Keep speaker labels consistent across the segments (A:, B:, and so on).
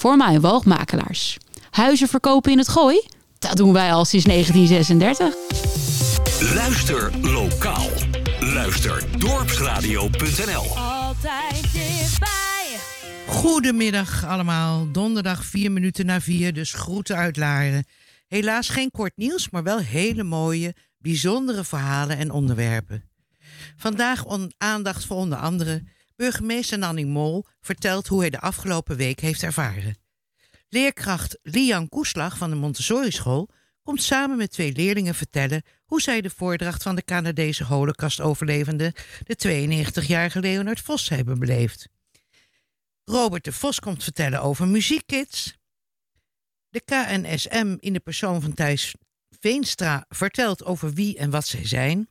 A: voor mijn woogmakelaars. Huizen verkopen in het gooi? Dat doen wij al sinds 1936.
B: Luister lokaal. Luister dorpsradio.nl.
C: Altijd dichtbij.
D: Goedemiddag allemaal. Donderdag 4 minuten na 4, dus groeten uit Laren. Helaas geen kort nieuws, maar wel hele mooie, bijzondere verhalen en onderwerpen. Vandaag on aandacht voor onder andere burgemeester Nanning Mol vertelt hoe hij de afgelopen week heeft ervaren. Leerkracht Lian Koeslag van de Montessori School komt samen met twee leerlingen vertellen hoe zij de voordracht van de Canadese holocaust-overlevende, de 92-jarige Leonard Vos, hebben beleefd. Robert de Vos komt vertellen over muziekkids. De KNSM in de persoon van Thijs Veenstra vertelt over wie en wat zij zijn.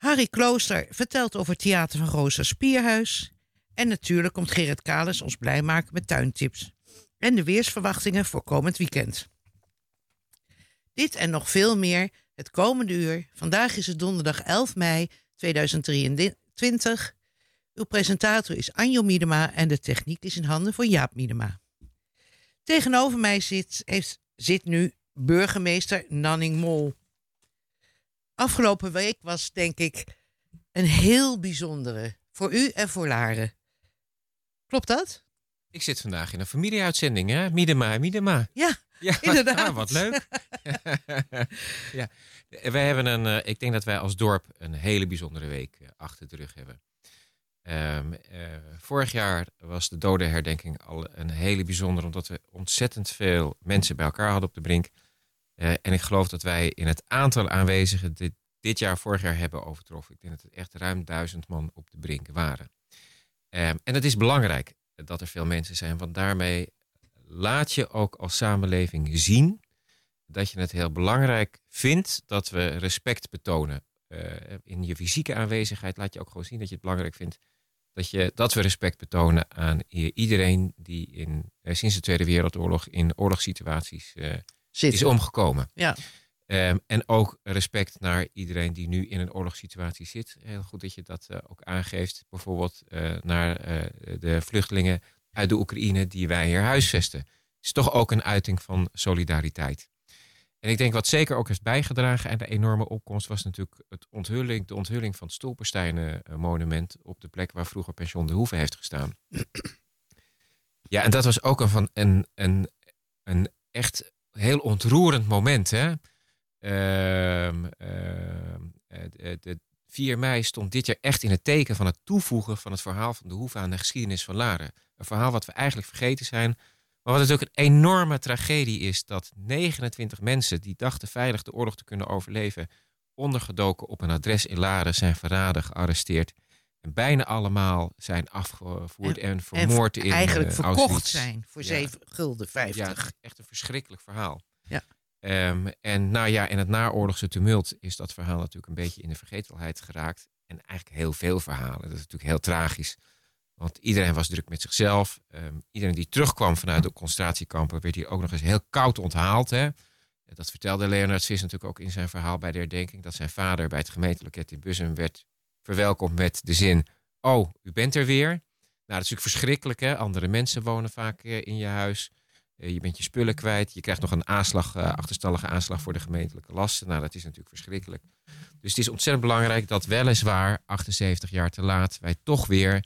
D: Harry Klooster vertelt over het theater van Rosa Spierhuis. En natuurlijk komt Gerrit Kales ons blij maken met tuintips. En de weersverwachtingen voor komend weekend. Dit en nog veel meer het komende uur. Vandaag is het donderdag 11 mei 2023. Uw presentator is Anjo Miedema en de techniek is in handen van Jaap Miedema. Tegenover mij zit, heeft, zit nu burgemeester Nanning Mol. Afgelopen week was denk ik een heel bijzondere voor u en voor Laren. Klopt dat?
E: Ik zit vandaag in een familieuitzending, hè? Miedema, Miedema.
D: Ja,
E: Ja,
D: Inderdaad.
E: ah, wat leuk. ja. Wij hebben een, eh, ik denk dat wij als dorp een hele bijzondere week eh, achter de rug hebben. Ehm, eh, vorig jaar was de dodenherdenking al een hele bijzondere, omdat we ontzettend veel mensen bij elkaar hadden op de brink. Eh, en ik geloof dat wij in het aantal aanwezigen dit, dit jaar, vorig jaar hebben overtroffen. Ik denk dat het echt ruim duizend man op de brink waren. Ehm, en het is belangrijk dat er veel mensen zijn, want daarmee laat je ook als samenleving zien dat je het heel belangrijk vindt dat we respect betonen. Eh, in je fysieke aanwezigheid laat je ook gewoon zien dat je het belangrijk vindt dat, je, dat we respect betonen aan iedereen die in, eh, sinds de Tweede Wereldoorlog in oorlogssituaties
D: Zit.
E: is omgekomen.
D: Ja.
E: Ehm, en ook respect naar iedereen die nu in een oorlogssituatie zit. Heel goed dat je dat eh, ook aangeeft. Bijvoorbeeld eh, naar eh, de vluchtelingen uit de Oekraïne die wij hier huisvesten. Het is toch ook een uiting van solidariteit. En ik denk wat zeker ook heeft bijgedragen aan de enorme opkomst was natuurlijk het onthulling, de onthulling van het Stolpersteinen monument op de plek waar vroeger pension de Hoeve heeft gestaan. Ja, en dat was ook een, van, een, een, een echt heel ontroerend moment. Hè? Ehm, ehm, eh, de, de 4 mei stond dit jaar echt in het teken van het toevoegen van het verhaal van de Hoeve aan de geschiedenis van Laren. Een verhaal wat we eigenlijk vergeten zijn. Maar wat natuurlijk een enorme tragedie is dat 29 mensen die dachten veilig de oorlog te kunnen overleven, ondergedoken op een adres in Laren zijn verraden, gearresteerd. En bijna allemaal zijn afgevoerd en, vermoord
D: en
E: in
D: eigenlijk
E: eh,
D: verkocht
E: Auschwitz.
D: zijn voor
E: Ja.
D: 7 gulden 50.
E: Ja, echt een verschrikkelijk verhaal.
D: Ja.
E: Ehm, en nou ja, in het naoorlogse tumult is dat verhaal natuurlijk een beetje in de vergetelheid geraakt. En eigenlijk heel veel verhalen. Dat is natuurlijk heel tragisch. Want iedereen was druk met zichzelf. Ehm, iedereen die terugkwam vanuit de concentratiekampen werd hier ook nog eens heel koud onthaald. Hè? Dat vertelde Leonard Vis natuurlijk ook in zijn verhaal bij de herdenking. Dat zijn vader bij het gemeenteloket in Bussum werd verwelkomd met de zin... Oh, u bent er weer. Nou, dat is natuurlijk verschrikkelijk. Hè? Andere mensen wonen vaak eh, in je huis. Eh, je bent je spullen kwijt. Je krijgt nog een aanslag, eh, achterstallige aanslag voor de gemeentelijke lasten. Nou, dat is natuurlijk verschrikkelijk. Dus het is ontzettend belangrijk dat weliswaar 78 jaar te laat wij toch weer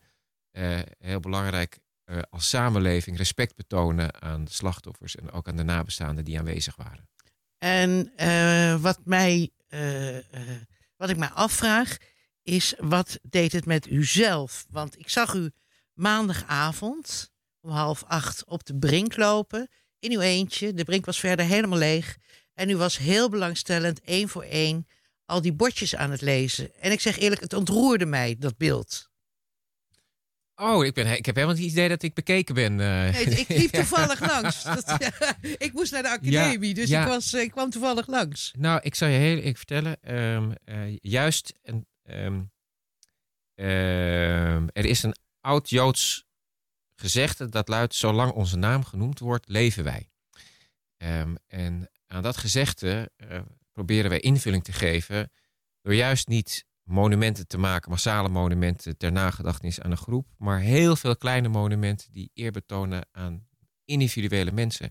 E: heel belangrijk als samenleving respect betonen aan de slachtoffers en ook aan de nabestaanden die aanwezig waren.
D: En wat, mij, wat ik mij afvraag is, wat deed het met u zelf? Want ik zag u maandagavond om half acht op de brink lopen. In uw eentje. De brink was verder helemaal leeg. En u was heel belangstellend, één voor één, al die bordjes aan het lezen. En ik zeg eerlijk, het ontroerde mij, dat beeld.
E: Oh, ik, ben, ik heb helemaal niet het idee dat ik bekeken ben. eh.
D: Nee, ik liep toevallig langs. Dat, ik moest naar de academie, dus
E: ja.
D: ik, was, ik kwam toevallig langs.
E: Nou, ik zal je heel eerlijk vertellen. ehm, eh, juist, een, ehm, ehm, er is een oud-Joods gezegde dat luidt: zolang onze naam genoemd wordt, leven wij. Ehm, en aan dat gezegde eh, proberen wij invulling te geven door juist niet monumenten te maken, massale monumenten ter nagedachtenis aan een groep, maar heel veel kleine monumenten die eer betonen aan individuele mensen.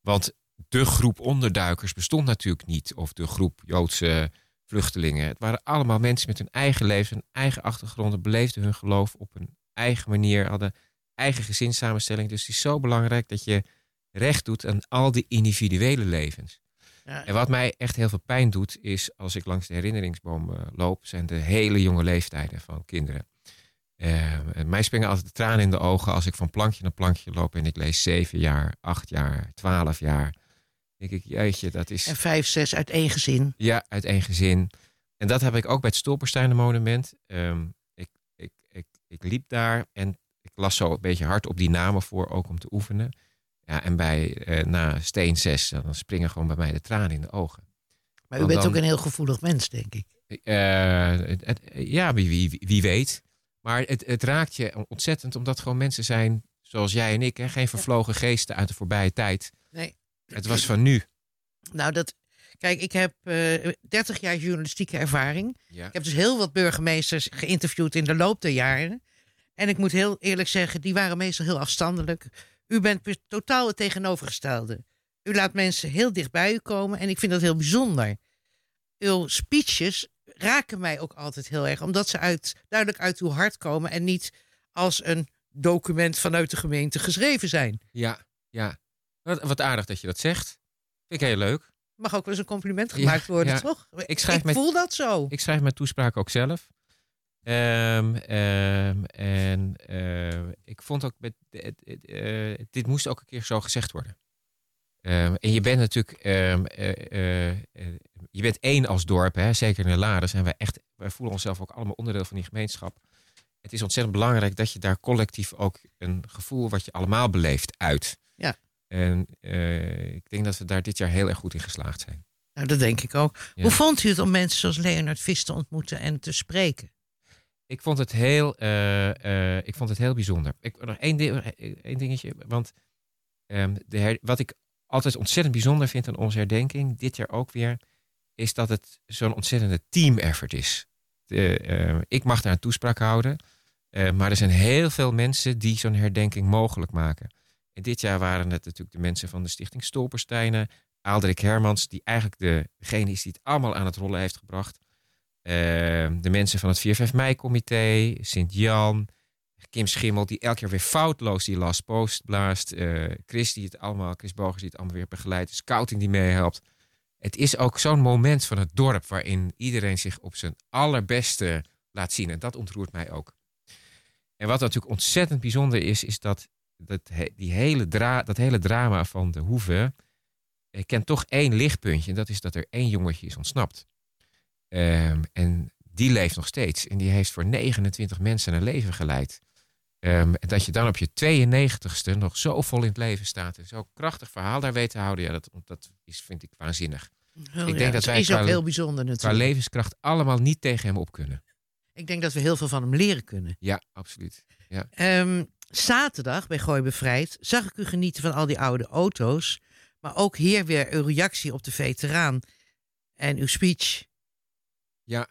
E: Want de groep onderduikers bestond natuurlijk niet. Of de groep Joodse vluchtelingen. Het waren allemaal mensen met hun eigen leven, hun eigen achtergronden, beleefden hun geloof op een eigen manier, hadden eigen gezinssamenstelling. Dus het is zo belangrijk dat je recht doet aan al die individuele levens.
D: Ja.
E: En wat mij echt heel veel pijn doet, is als ik langs de herinneringsboom eh, loop, zijn de hele jonge leeftijden van kinderen. Eh, mij springen altijd de tranen in de ogen als ik van plankje naar plankje loop en ik lees zeven jaar, acht jaar, twaalf jaar. Denk ik, jeetje, dat is
D: En vijf, zes uit één gezin.
E: ja, uit één gezin. En dat heb ik ook bij het Stolpersteinen monument. Ehm, ik, ik, ik, ik liep daar en ik las zo een beetje hard op die namen voor, ook om te oefenen. Ja, en bij eh, na steen 6, dan springen gewoon bij mij de tranen in de ogen.
D: Maar u
E: Want
D: bent
E: dan-
D: ook een heel gevoelig mens, denk ik.
E: Eh, het- het- ja, wie, wie, wie weet. Maar het, het raakt je ontzettend, omdat gewoon mensen zijn zoals jij en ik. Hè? Geen vervlogen geesten uit de voorbije tijd.
D: Nee.
E: Het was van nu.
D: Nou, dat. Kijk, ik heb eh 30 jaar journalistieke ervaring.
E: Ja.
D: Ik heb dus heel wat burgemeesters geïnterviewd in de loop der jaren. En ik moet heel eerlijk zeggen, die waren meestal heel afstandelijk. U bent totaal het tegenovergestelde. U laat mensen heel dicht bij u komen en ik vind dat heel bijzonder. Uw speeches raken mij ook altijd heel erg, omdat ze uit, duidelijk uit uw hart komen en niet als een document vanuit de gemeente geschreven zijn.
E: Ja, ja. Wat, wat aardig dat je dat zegt. Vind ik heel leuk.
D: Mag ook wel eens een compliment
E: Ja,
D: gemaakt worden,
E: ja.
D: toch?
E: Ik schrijf met-
D: voel dat zo.
E: Ik schrijf mijn toespraak ook zelf. Ehm, ehm, en eh, ik vond ook, met, het- het, eh, dit moest ook een keer zo gezegd worden. Ehm, en je bent natuurlijk, ehm, eh, eh, eh, je bent één als dorp, hè? zeker in de Laren zijn wij echt, wij voelen onszelf ook allemaal onderdeel van die gemeenschap. Het is ontzettend belangrijk dat je daar collectief ook een gevoel wat je allemaal beleeft uit. En eh, ik denk dat we daar dit jaar heel erg goed in geslaagd zijn.
D: Nou, dat denk ik ook.
E: Ja.
D: Hoe vond u het om mensen zoals Leonard Vis te ontmoeten en te spreken?
E: Ik vond het heel, eh, eh, ik vond het heel bijzonder. Ik, nog één, ding, één dingetje. Want ehm, de her- wat ik altijd ontzettend bijzonder vind aan onze herdenking, dit jaar ook weer, is dat het zo'n ontzettende team effort is. De, eh, ik mag daar een toespraak houden, maar er zijn heel veel mensen die zo'n herdenking mogelijk maken. En dit jaar waren het natuurlijk de mensen van de Stichting Stolpersteinen, Aalderik Hermans, die eigenlijk de, degene is die het allemaal aan het rollen heeft gebracht. Eh, de mensen van het 4-5 mei-comité, Sint-Jan, Kim Schimmel, die elk jaar weer foutloos die last post blaast. eh, Chris, die het allemaal, Chris Bogers, die het allemaal weer begeleidt. Scouting die meehelpt. Het is ook zo'n moment van het dorp waarin iedereen zich op zijn allerbeste laat zien. En dat ontroert mij ook. En wat natuurlijk ontzettend bijzonder is, is dat, dat, die hele dra dat hele drama van de Hoeve eh, kent toch één lichtpuntje. En dat is dat er één jongetje is ontsnapt. Ehm, en die leeft nog steeds. En die heeft voor 29 mensen een leven geleid. Ehm, en dat je dan op je 92ste nog zo vol in het leven staat. En zo'n krachtig verhaal daar weet te houden. Ja, dat, dat is, vind ik waanzinnig.
D: Oh,
E: denk
D: ja,
E: dat wij
D: is
E: qua-
D: ook heel bijzonder
E: Qua
D: natuurlijk.
E: levenskracht allemaal niet tegen hem op kunnen.
D: Ik denk dat we heel veel van hem leren kunnen.
E: Ja, absoluut.
D: Ehm, zaterdag bij Gooi Bevrijd zag ik u genieten van al die oude auto's. Maar ook hier weer uw reactie op de veteraan en uw speech.
E: Ja.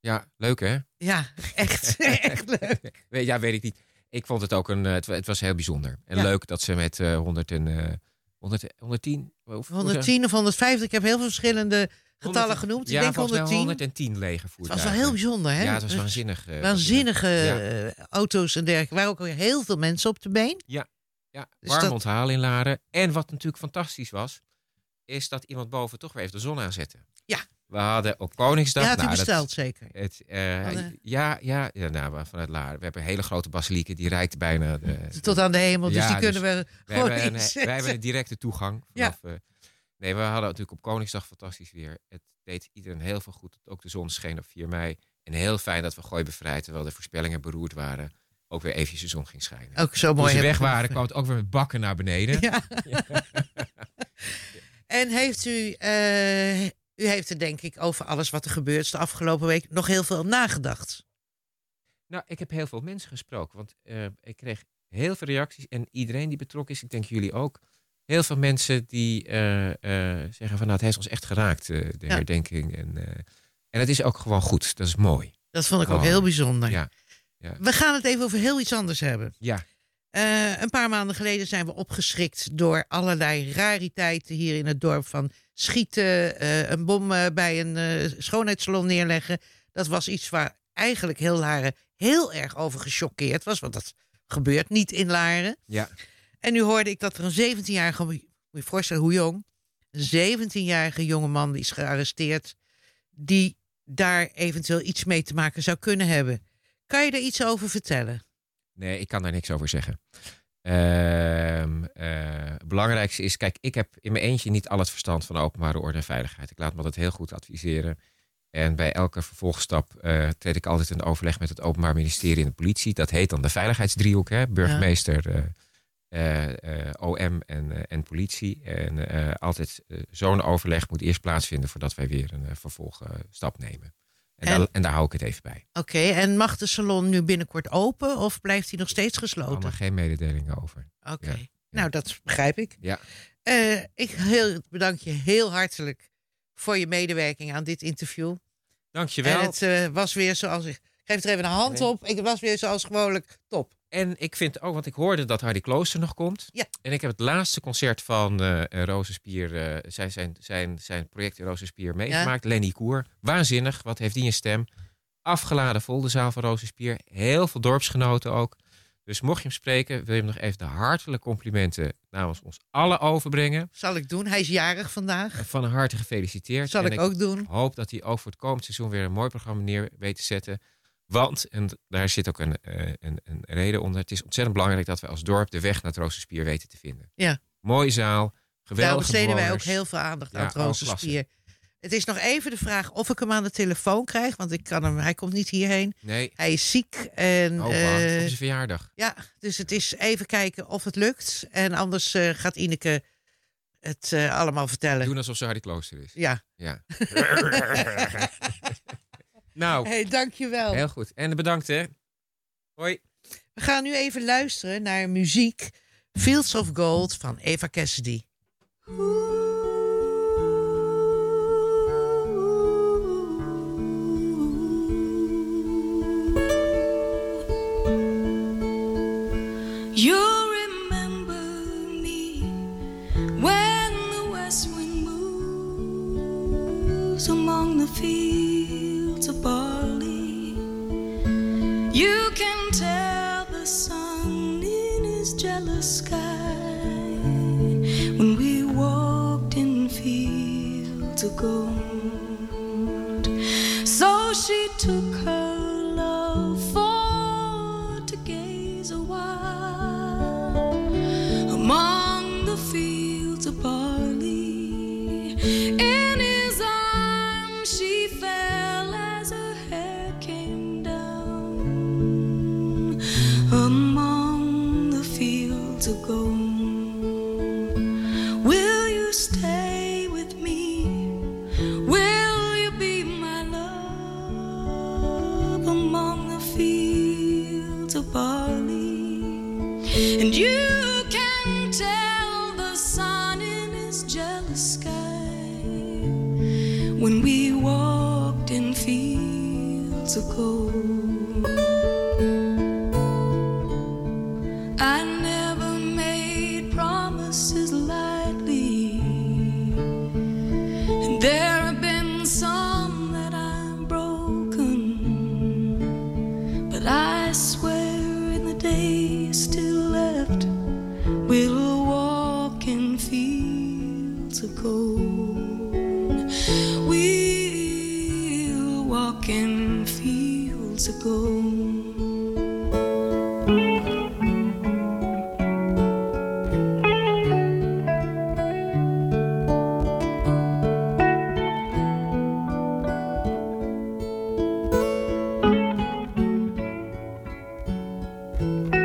E: Ja, leuk hè?
D: Ja, echt, echt leuk.
E: Ja, weet ik niet. Ik vond het ook een. eh, Het, wa- het was heel bijzonder. En
D: Ja.
E: leuk dat ze met eh 100 en. eh 100, 110? Hoeveel-
D: 110 of 150, ik heb heel veel verschillende getallen
E: 100
D: genoemd. Ik
E: Ja,
D: denk
E: volgens mij
D: 110.
E: 110
D: Het
E: legervoertuigen.
D: was wel heel bijzonder, hè?
E: Ja, het was
D: Dus
E: waanzinnig. eh,
D: Waanzinnige
E: Ja.
D: eh, auto's en dergelijke. Er waren ook weer heel veel mensen op de been.
E: Ja,
D: Dus
E: warm
D: dat-
E: onthaal in Laren. En wat natuurlijk fantastisch was, is dat iemand boven toch weer even de zon aanzette.
D: Ja.
E: We hadden op Koningsdag...
D: ja, had u
E: nou, dat-
D: besteld zeker.
E: Het, eh,
D: Hadden-
E: ja, ja, ja nou, vanuit Laren. We hebben een hele grote basilieken, die reikt bijna... De,
D: Tot aan de hemel, dus
E: Ja,
D: die
E: dus
D: kunnen we
E: wij,
D: gewoon
E: hebben een, wij hebben een directe toegang.
D: Ja.
E: Vanaf, eh, nee, we hadden natuurlijk op Koningsdag fantastisch weer. Het deed iedereen heel veel goed. Ook de zon scheen op 4 mei. En heel fijn dat we gooi bevrijd, terwijl de voorspellingen beroerd waren, ook weer eventjes de zon ging schijnen.
D: Ook zo
E: Toen
D: mooi.
E: ze
D: heb
E: weg waren, kwam het ook weer met bakken naar beneden.
D: Ja. en heeft u, eh, u heeft er denk ik over alles wat er gebeurt de afgelopen week nog heel veel nagedacht.
E: Nou, ik heb heel veel mensen gesproken, want eh, ik kreeg heel veel reacties. En iedereen die betrokken is, ik denk jullie ook, heel veel mensen die eh, eh, zeggen van nou, het heeft ons echt geraakt, eh, de
D: Ja.
E: herdenking. En, en het is ook gewoon goed, dat is mooi.
D: Dat vond ik ook heel bijzonder.
E: Ja, ja.
D: We gaan het even over heel iets anders hebben.
E: Ja,
D: een paar maanden geleden zijn we opgeschrikt door allerlei rariteiten hier in het dorp. Van schieten, een bom bij een schoonheidssalon neerleggen. Dat was iets waar eigenlijk heel Laren heel erg over gechoqueerd was. Want dat gebeurt niet in Laren.
E: Ja.
D: En nu hoorde ik dat er een 17-jarige, moet je je voorstellen hoe jong, een 17-jarige jongeman is gearresteerd die daar eventueel iets mee te maken zou kunnen hebben. Kan je daar iets over vertellen?
E: Nee, ik kan daar niks over zeggen. Ehm, eh, het belangrijkste is, kijk, ik heb in mijn eentje niet al het verstand van openbare orde en veiligheid. Ik laat me altijd heel goed adviseren. En bij elke vervolgstap eh, treed ik altijd in overleg met het Openbaar Ministerie en de politie. Dat heet dan de veiligheidsdriehoek, hè? burgemeester, eh, eh, OM en, eh, en politie. En eh, altijd zo'n overleg moet eerst plaatsvinden voordat wij weer een vervolgstap nemen. En,
D: En-
E: Daar, en daar hou ik het even bij.
D: Oké, en mag de salon nu binnenkort open of blijft hij nog steeds
E: Ik
D: gesloten?
E: kan er geen mededelingen over.
D: Oké,
E: ja.
D: nou dat begrijp ik.
E: Ja.
D: Eh, ik heel, bedank je heel hartelijk voor je medewerking aan dit interview.
E: Dankjewel.
D: En het eh, was weer zoals ik. Geef er even een hand op. Ik was weer zoals gewoonlijk top.
E: En ik vind ook, want ik hoorde dat Hardy Klooster nog komt.
D: Ja.
E: En ik heb het laatste concert van Rozenspier, eh, zijn, zijn, zijn, zijn project in Rozenspier meegemaakt. Lenny Koer. Waanzinnig. Wat heeft die een stem? Afgeladen vol de zaal van Rozenspier. Heel veel dorpsgenoten ook. Dus mocht je hem spreken, wil je hem nog even de hartelijke complimenten namens ons allen overbrengen.
D: Zal ik doen. Hij is jarig vandaag.
E: Van harte gefeliciteerd.
D: Zal
E: En
D: ik ook doen.
E: hoop dat hij ook voor het komend seizoen weer een mooi programma neer weet te zetten. Want, en daar zit ook een, eh, een, een reden onder, het is ontzettend belangrijk dat we als dorp de weg naar het Roosterspier weten te vinden.
D: Ja.
E: Mooie zaal,
D: Daar
E: geweldige
D: besteden wij ook heel veel aandacht
E: Ja,
D: aan het Rozenspier. Het is nog even de vraag of ik hem aan de telefoon krijg. Want ik kan hem, hij komt niet hierheen.
E: Nee,
D: Hij is ziek. En,
E: oh,
D: eh,
E: wauw, op zijn verjaardag.
D: ja, dus het is even kijken of het lukt. En anders eh, gaat Ineke het eh, allemaal vertellen.
E: Doen alsof ze Hardy Klooster is.
D: Ja.
E: Ja. nou,
D: Hey, dankjewel.
E: heel goed. En bedankt hè. Hoi.
D: We gaan nu even luisteren naar muziek. Fields of Gold van Eva Cassidy.
C: You remember me when the west wind moves among the fields fields
D: Bye.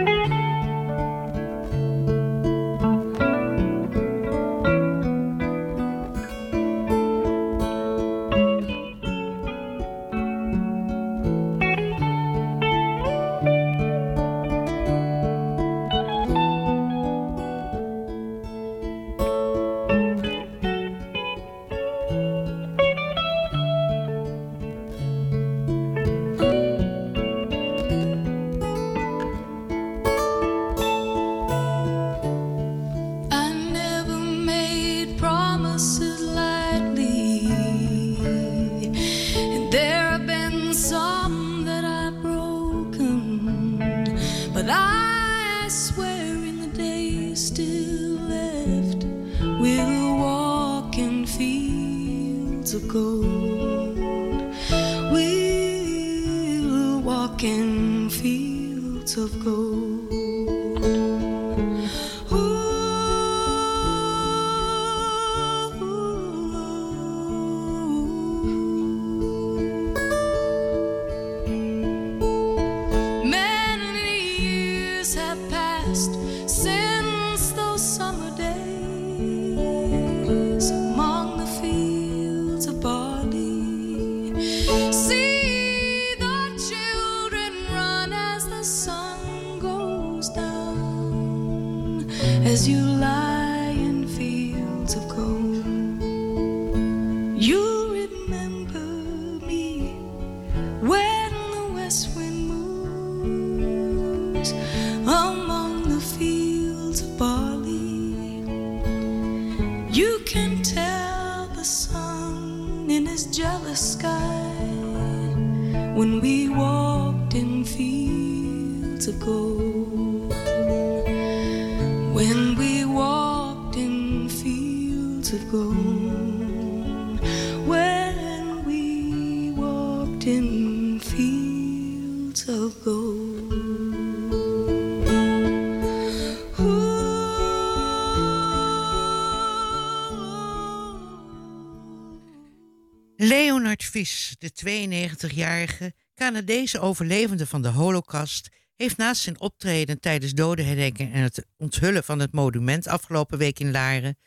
D: De 92-jarige Canadese overlevende van de Holocaust, heeft naast zijn optreden tijdens dodenherdenking en het onthullen van het monument afgelopen week in Laren,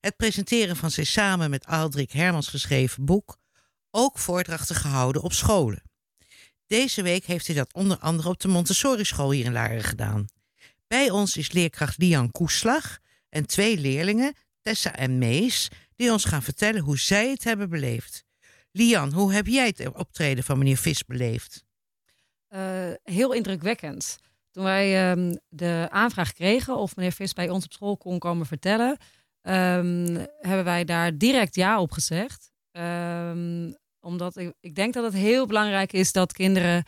D: het presenteren van zijn samen met Aldrik Hermans geschreven boek, ook voordrachten gehouden op scholen. Deze week heeft hij dat onder andere op de Montessori school hier in Laren gedaan. Bij ons is leerkracht Lian Koeslag en twee leerlingen, Tessa en Mees, die ons gaan vertellen hoe zij het hebben beleefd. Lian, hoe heb jij het optreden van meneer Vis beleefd?
F: Eh, heel indrukwekkend. Toen wij ehm, de aanvraag kregen of meneer Vis bij ons op school kon komen vertellen, ehm, hebben wij daar direct ja op gezegd. Ehm, omdat ik, ik denk dat het heel belangrijk is dat kinderen,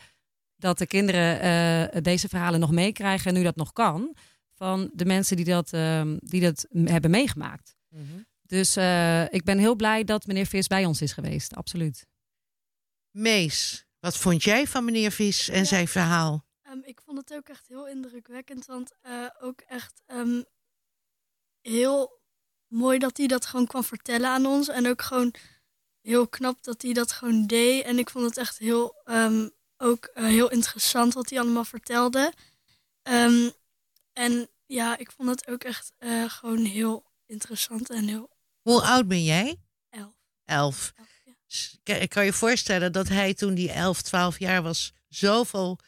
F: dat de kinderen eh, deze verhalen nog meekrijgen en nu dat nog kan, van de mensen die dat, ehm, die dat hebben meegemaakt. Dus eh, ik ben heel blij dat meneer Vis bij ons is geweest, absoluut.
D: Mees, wat vond jij van meneer Vis en
G: Ja.
D: zijn verhaal?
G: Ehm, ik vond het ook echt heel indrukwekkend, want eh, ook echt ehm, heel mooi dat hij dat gewoon kwam vertellen aan ons. En ook gewoon heel knap dat hij dat gewoon deed. En ik vond het echt heel, ehm, ook eh, heel interessant wat hij allemaal vertelde. Ehm, en ja, ik vond het ook echt eh, gewoon heel interessant en heel
D: Hoe oud ben jij?
G: elf.
D: Elf.
G: elf ja.
D: Kan- Ik kan je voorstellen dat hij toen die 11, 12 jaar was, zoveel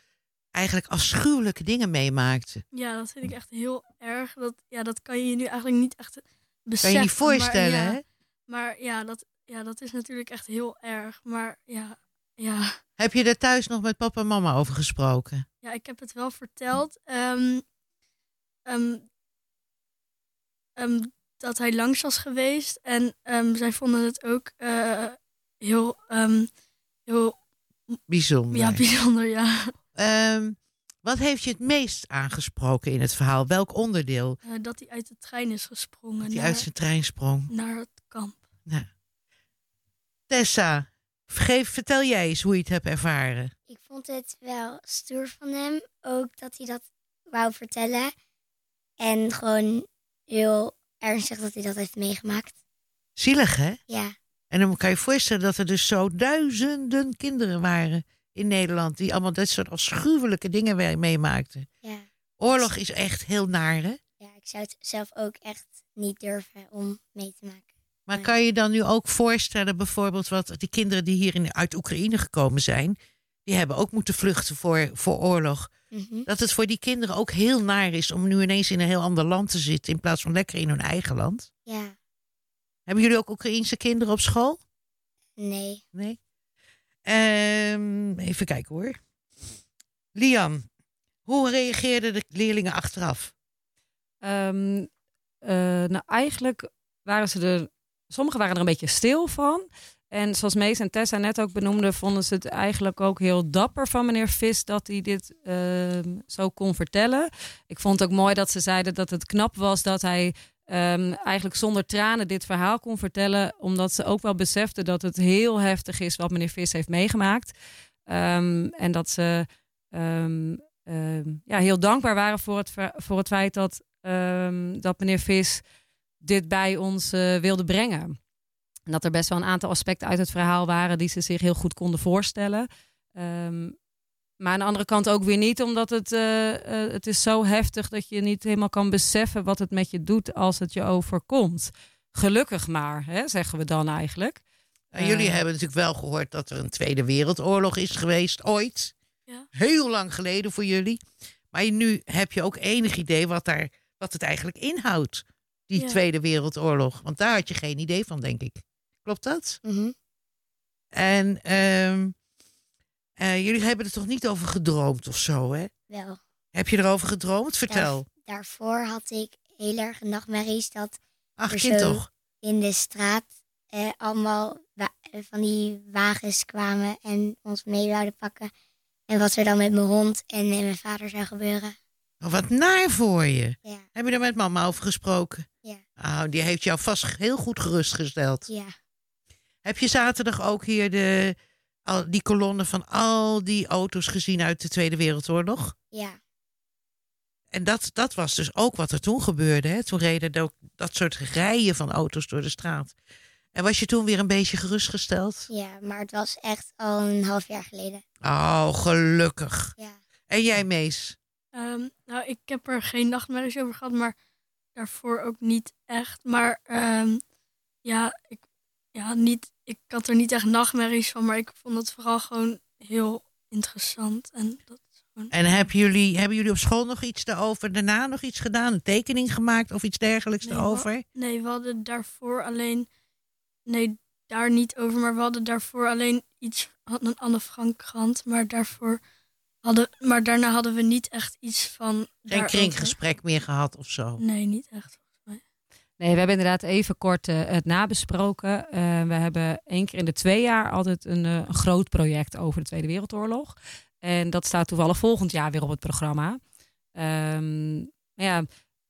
D: eigenlijk afschuwelijke dingen meemaakte.
G: ja, dat vind ik echt heel erg. Dat, ja, dat kan je je nu eigenlijk niet echt
D: Kan
G: beseffen.
D: je niet voorstellen,
G: maar, ja,
D: hè?
G: Maar ja dat, ja, dat is natuurlijk echt heel erg. Maar ja, ja,
D: Heb je er thuis nog met papa en mama over gesproken?
G: ja ik heb het wel verteld. ehm, ehm, ehm, dat hij langs was geweest. En ehm, zij vonden het ook eh, heel, ehm, heel
D: Bijzonder.
G: ja, bijzonder. Ja.
D: Ehm, wat heeft je het meest aangesproken in het verhaal? Welk onderdeel?
G: Eh, dat hij uit de trein is gesprongen
D: Dat hij
G: naar,
D: uit zijn trein sprong.
G: naar het kamp.
D: Tessa, geef, vertel jij eens hoe je het hebt ervaren.
H: Ik vond het wel stoer van hem. Ook dat hij dat wou vertellen. En gewoon heel ernstig dat hij dat heeft meegemaakt.
D: Zielig, hè?
H: Ja,
D: En dan kan je je voorstellen dat er dus zo duizenden kinderen waren in Nederland... die allemaal dit soort afschuwelijke dingen meemaakten.
H: ja.
D: Oorlog is echt heel naar, hè?
H: ja, ik zou het zelf ook echt niet durven om mee te maken.
D: Maar kan je dan nu ook voorstellen, bijvoorbeeld, wat die kinderen die hier in, uit Oekraïne gekomen zijn, die hebben ook moeten vluchten voor, voor oorlog.
H: Mhm.
D: Dat het voor die kinderen ook heel naar is om nu ineens in een heel ander land te zitten, in plaats van lekker in hun eigen land.
H: Ja,
D: Hebben jullie ook Oekraïense kinderen op school?
H: nee.
D: Nee. Ehm, even kijken hoor. Lian, hoe reageerden de leerlingen achteraf?
F: Ehm, eh, nou, eigenlijk waren ze er. Sommigen waren er een beetje stil van. En zoals Mees en Tessa net ook benoemden, vonden ze het eigenlijk ook heel dapper van meneer Vis dat hij dit ehm, zo kon vertellen. Ik vond het ook mooi dat ze zeiden dat het knap was dat hij ehm, eigenlijk zonder tranen dit verhaal kon vertellen, omdat ze ook wel beseften dat het heel heftig is wat meneer Vis heeft meegemaakt. Ehm, en dat ze ja, heel dankbaar waren voor het, voor het feit dat, dat meneer Vis dit bij ons eh, wilde brengen. En dat er best wel een aantal aspecten uit het verhaal waren die ze zich heel goed konden voorstellen. Ehm, maar aan de andere kant ook weer niet, omdat het, eh, eh, het is zo heftig dat je niet helemaal kan beseffen wat het met je doet als het je overkomt. Gelukkig maar, hè, zeggen we dan eigenlijk.
D: Jullie
F: Eh.
D: hebben natuurlijk wel gehoord dat er een Tweede Wereldoorlog is geweest, ooit.
G: Ja.
D: Heel lang geleden voor jullie. Maar nu heb je ook enig idee wat, daar, wat het eigenlijk inhoudt, die
G: Ja.
D: Tweede Wereldoorlog. Want daar had je geen idee van, denk ik. Klopt dat?
H: Mhm.
D: En ehm, eh, jullie hebben er toch niet over gedroomd of zo, hè?
H: Wel.
D: Heb je erover gedroomd? Vertel.
H: Daarvoor had ik heel erg nachtmerries dat
D: Ach, kind toch?
H: in de straat eh, allemaal eh, van die wagens kwamen en ons mee zouden pakken. En wat er dan met mijn hond en met mijn vader zou gebeuren.
D: Oh, wat naar voor je.
H: Ja,
D: Heb je daar met mama over gesproken?
H: Ja.
D: Oh, die heeft jou vast heel goed gerustgesteld.
H: ja,
D: Heb je zaterdag ook hier de, al, die kolonne van al die auto's gezien uit de Tweede Wereldoorlog?
H: ja,
D: En dat, dat was dus ook wat er toen gebeurde. Hè? Toen reden er ook dat soort rijen van auto's door de straat. En was je toen weer een beetje gerustgesteld?
H: ja. Maar het was echt al een half jaar geleden.
D: Oh, gelukkig.
H: Ja,
D: En jij, Mees?
G: Ehm, nou, ik heb er geen nachtmerries over gehad, maar daarvoor ook niet echt. Maar ehm, ja, ik, ja niet, ik had er niet echt nachtmerries van, maar ik vond het vooral gewoon heel interessant. En dat gewoon...
D: En hebben jullie, hebben jullie op school nog iets daarover? Daarna nog iets gedaan? Een tekening gemaakt of iets dergelijks
G: Nee,
D: erover?
G: Nee, we hadden daarvoor alleen. Nee, daar niet over. Maar we hadden daarvoor alleen iets. Hadden een Anne Frank gehad. Maar daarvoor. Hadden, maar daarna hadden we niet echt iets van.
D: Geen kringgesprek meer gehad of zo?
G: Nee, niet echt.
F: Nee, we hebben inderdaad even kort eh, het nabesproken. Eh, we hebben één keer in de twee jaar altijd een, eh, een groot project over de Tweede Wereldoorlog. En dat staat toevallig volgend jaar weer op het programma. Ehm, ja,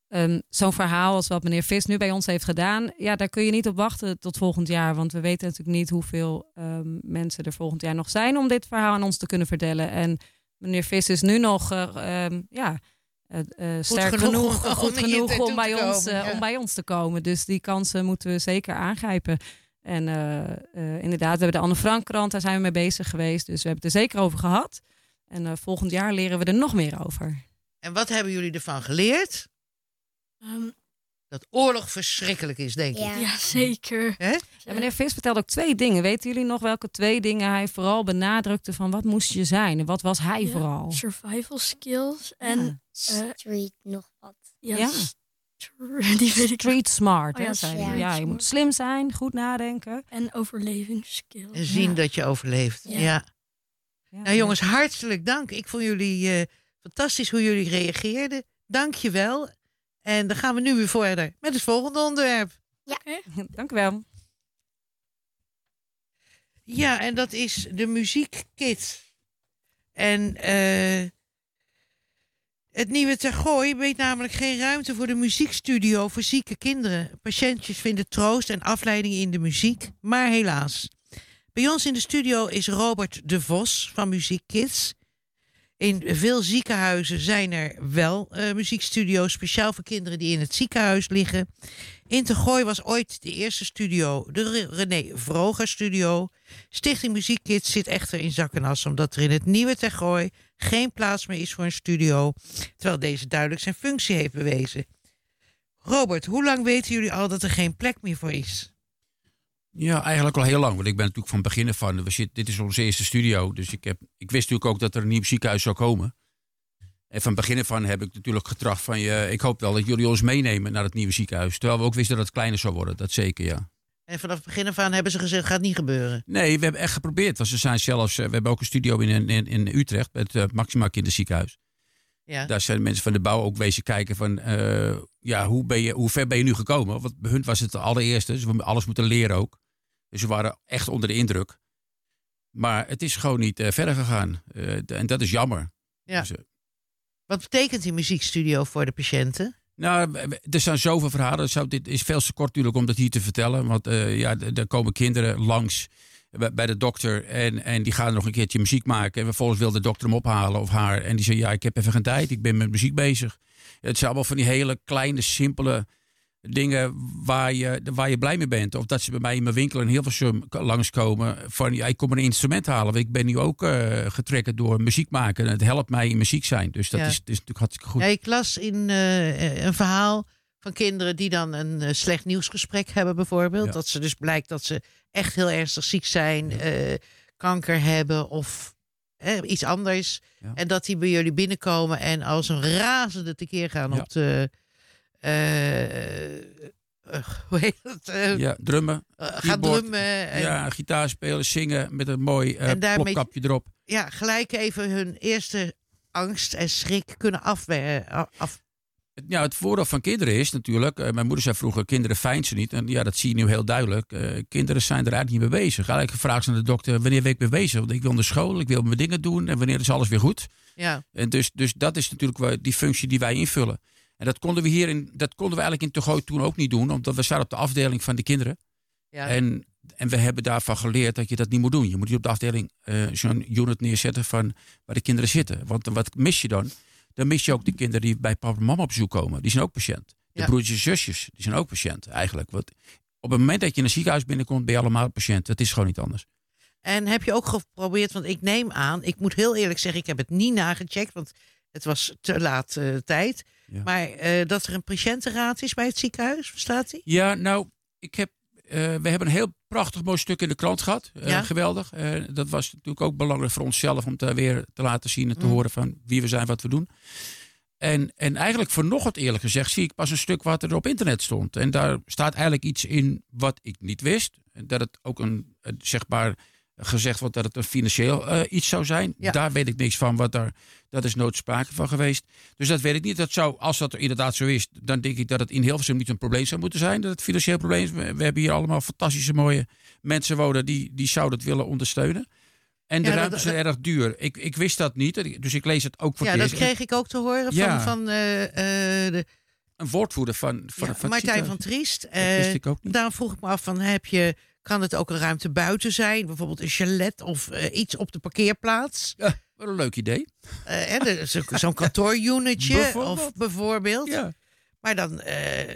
F: ehm, zo'n verhaal als wat meneer Vis nu bij ons heeft gedaan, ja, daar kun je niet op wachten tot volgend jaar. Want we weten natuurlijk niet hoeveel ehm, mensen er volgend jaar nog zijn om dit verhaal aan ons te kunnen vertellen. En meneer Vis is nu nog ja, eh, sterk
D: genoeg
F: genoeg,
D: om-
F: goed
D: om hier
F: genoeg om bij, ons,
D: komen,
F: eh,
D: ja.
F: om bij ons te komen. Dus die kansen moeten we zeker aangrijpen. En eh, eh, inderdaad, we hebben de Anne Frank krant, daar zijn we mee bezig geweest. Dus we hebben het er zeker over gehad. En eh, volgend jaar leren we er nog meer over.
D: En wat hebben jullie ervan geleerd?
G: Ehm,
D: Dat oorlog verschrikkelijk is, denk ik.
H: ja.
G: ja, zeker.
D: Hè?
F: En meneer Vis vertelde ook twee dingen. Weten jullie nog welke twee dingen hij vooral benadrukte van wat moest je zijn? En wat was hij
G: Ja,
F: vooral?
G: Survival skills. En
F: Ja.
H: Street nog wat.
G: ja,
F: Ja.
G: die weet ik.
F: Street smart,
G: Oh
F: hè,
G: ja.
F: Ja, je moet slim zijn, goed nadenken.
G: En overlevingsskills.
D: En zien
F: Ja.
D: dat je overleeft. Ja.
G: Ja.
F: Ja,
D: Nou jongens, hartelijk dank. Ik vond jullie eh, fantastisch hoe jullie reageerden. Dank je wel. En dan gaan we nu weer verder met het volgende onderwerp.
F: Dank u wel.
D: Ja, en dat is de muziekkit. En eh, het nieuwe Tergooi biedt namelijk geen ruimte voor de muziekstudio voor zieke kinderen. Patiëntjes vinden troost en afleiding in de muziek, maar helaas. Bij ons in de studio is Robert de Vos van Muziek Kids. In veel ziekenhuizen zijn er wel eh, muziekstudio's speciaal voor kinderen die in het ziekenhuis liggen. In Tergooi was ooit de eerste studio, de Re- René Vroger Studio. Stichting Muziek Kids zit echter in zak en as omdat er in het nieuwe Tergooi geen plaats meer is voor een studio, terwijl deze duidelijk zijn functie heeft bewezen. Robert, hoe lang weten jullie al dat er geen plek meer voor is?
I: Ja, eigenlijk al heel lang. Want ik ben natuurlijk van het begin af van. We zitten, dit is onze eerste studio. Dus ik, heb, ik wist natuurlijk ook dat er een nieuw ziekenhuis zou komen. En van het begin af van heb ik natuurlijk getracht van. Je, ik hoop wel dat jullie ons meenemen naar het nieuwe ziekenhuis. Terwijl we ook wisten dat het kleiner zou worden. Dat zeker, ja.
D: En vanaf het begin af aan hebben ze gezegd, gaat niet gebeuren.
I: Nee, we hebben echt geprobeerd. Want ze zijn zelfs, eh, we hebben ook een studio in, in, in Utrecht. Het eh, Maxima Kinderziekenhuis.
D: Ja.
I: Daar zijn mensen van de bouw ook wezen kijken van. eh, ja, hoe, ben je, hoe ver ben je nu gekomen? Want bij hun was het de allereerste. Dus we hebben alles moeten leren ook. Dus ze waren echt onder de indruk. Maar het is gewoon niet eh, verder gegaan. Eh, en dat is jammer.
D: Ja.
I: Dus, eh,
D: Wat betekent die muziekstudio voor de patiënten?
I: Nou, er zijn zoveel verhalen. Zou- dit is veel te kort natuurlijk om dat hier te vertellen. Want ja, er komen kinderen langs bij- bij de dokter. En, en die gaan nog een keertje muziek maken. En vervolgens wil de dokter hem ophalen of haar. En die zegt, ja, ik heb even geen tijd. Ik ben met muziek bezig. Het zijn allemaal van die hele kleine, simpele dingen waar je, waar je blij mee bent. Of dat ze bij mij in mijn winkel in Hilversum langskomen. Van, ja, ik kom een instrument halen. Want ik ben nu ook eh getrokken door muziek maken. En het helpt mij in muziek zijn. Dus dat
D: Ja.
I: is, is natuurlijk hartstikke goed.
D: Ja, ik las in eh, een verhaal van kinderen die dan een eh, slecht nieuwsgesprek hebben bijvoorbeeld.
I: Ja.
D: Dat ze dus blijkt dat ze echt heel ernstig ziek zijn, kanker hebben of eh, iets anders. En dat die bij jullie binnenkomen en als een razende tekeer gaan op de... eh, eh, hoe heet het? Eh,
I: Ja, drummen.
D: gaan drummen. En,
I: Ja, gitaar spelen, zingen met een mooi plopkapje erop.
D: ja, gelijk even hun eerste angst en schrik kunnen afwe- af,
I: Ja, het voordeel van kinderen is natuurlijk... mijn moeder zei vroeger, kinderen fijn ze niet. En ja, dat zie je nu heel duidelijk. Kinderen zijn er eigenlijk niet mee bezig. Eigenlijk gevraagd ze aan de dokter, wanneer ben ik mee bezig? Want ik wil naar school, ik wil mijn dingen doen. En wanneer is alles weer goed?
D: ja.
I: En dus, dus dat is natuurlijk wel die functie die wij invullen. En dat konden we hier in, dat konden we eigenlijk in Togooi toen ook niet doen. Omdat we zaten op de afdeling van de kinderen.
D: Ja.
I: En, en we hebben daarvan geleerd dat je dat niet moet doen. Je moet niet op de afdeling eh, zo'n unit neerzetten van waar de kinderen zitten. Want wat mis je dan? Dan mis je ook de kinderen die bij papa en mama op bezoek komen. Die zijn ook patiënt. De
D: Ja.
I: broertjes en zusjes, die zijn ook patiënt eigenlijk. Want op het moment dat je in een ziekenhuis binnenkomt, ben je allemaal patiënt. Het is gewoon niet anders.
D: En heb je ook geprobeerd, want ik neem aan, ik moet heel eerlijk zeggen, ik heb het niet nagecheckt, want het was te laat eh, tijd.
I: Ja.
D: Maar eh, dat er een patiëntenraad is bij het ziekenhuis, verstaat hij?
I: Ja, nou, ik heb, eh, we hebben een heel prachtig mooi stuk in de krant gehad. Eh,
D: Ja.
I: Geweldig. Dat was natuurlijk ook belangrijk voor onszelf om te weer te laten zien en te
D: Mm.
I: horen van wie we zijn, wat we doen. En, en eigenlijk vanochtend eerlijk gezegd zie ik pas een stuk wat er op internet stond. En daar staat eigenlijk iets in wat ik niet wist. En Dat het ook een, zeg maar, gezegd wordt dat het een financieel eh, iets zou zijn.
D: Ja.
I: Daar weet ik niks van. Wat daar, dat is nooit sprake van geweest. Dus dat weet ik niet. Dat zou, als dat inderdaad zo is, dan denk ik dat het in Hilversum niet een probleem zou moeten zijn. Dat het financieel probleem is. We, we hebben hier allemaal fantastische mooie mensen wonen die, die zouden het willen ondersteunen. En de
D: Ja,
I: ruimtes zijn erg duur. Ik, ik wist dat niet, dus ik lees het ook voor
D: Ja, dat kreeg ik ook te horen
I: Ja.
D: van, van eh, eh, de,
I: Een woordvoerder van, van,
D: ja,
I: van
D: Martijn van. Triest.
I: Dat wist ik ook niet.
D: daarom vroeg ik me af, van, heb je, kan het ook een ruimte buiten zijn? Bijvoorbeeld een chalet of eh, iets op de parkeerplaats?
I: Ja, wat een leuk idee.
D: Eh, Zo'n kantoorunitje
I: Bijvoorbeeld.
D: of bijvoorbeeld.
I: Ja.
D: Maar dan, eh,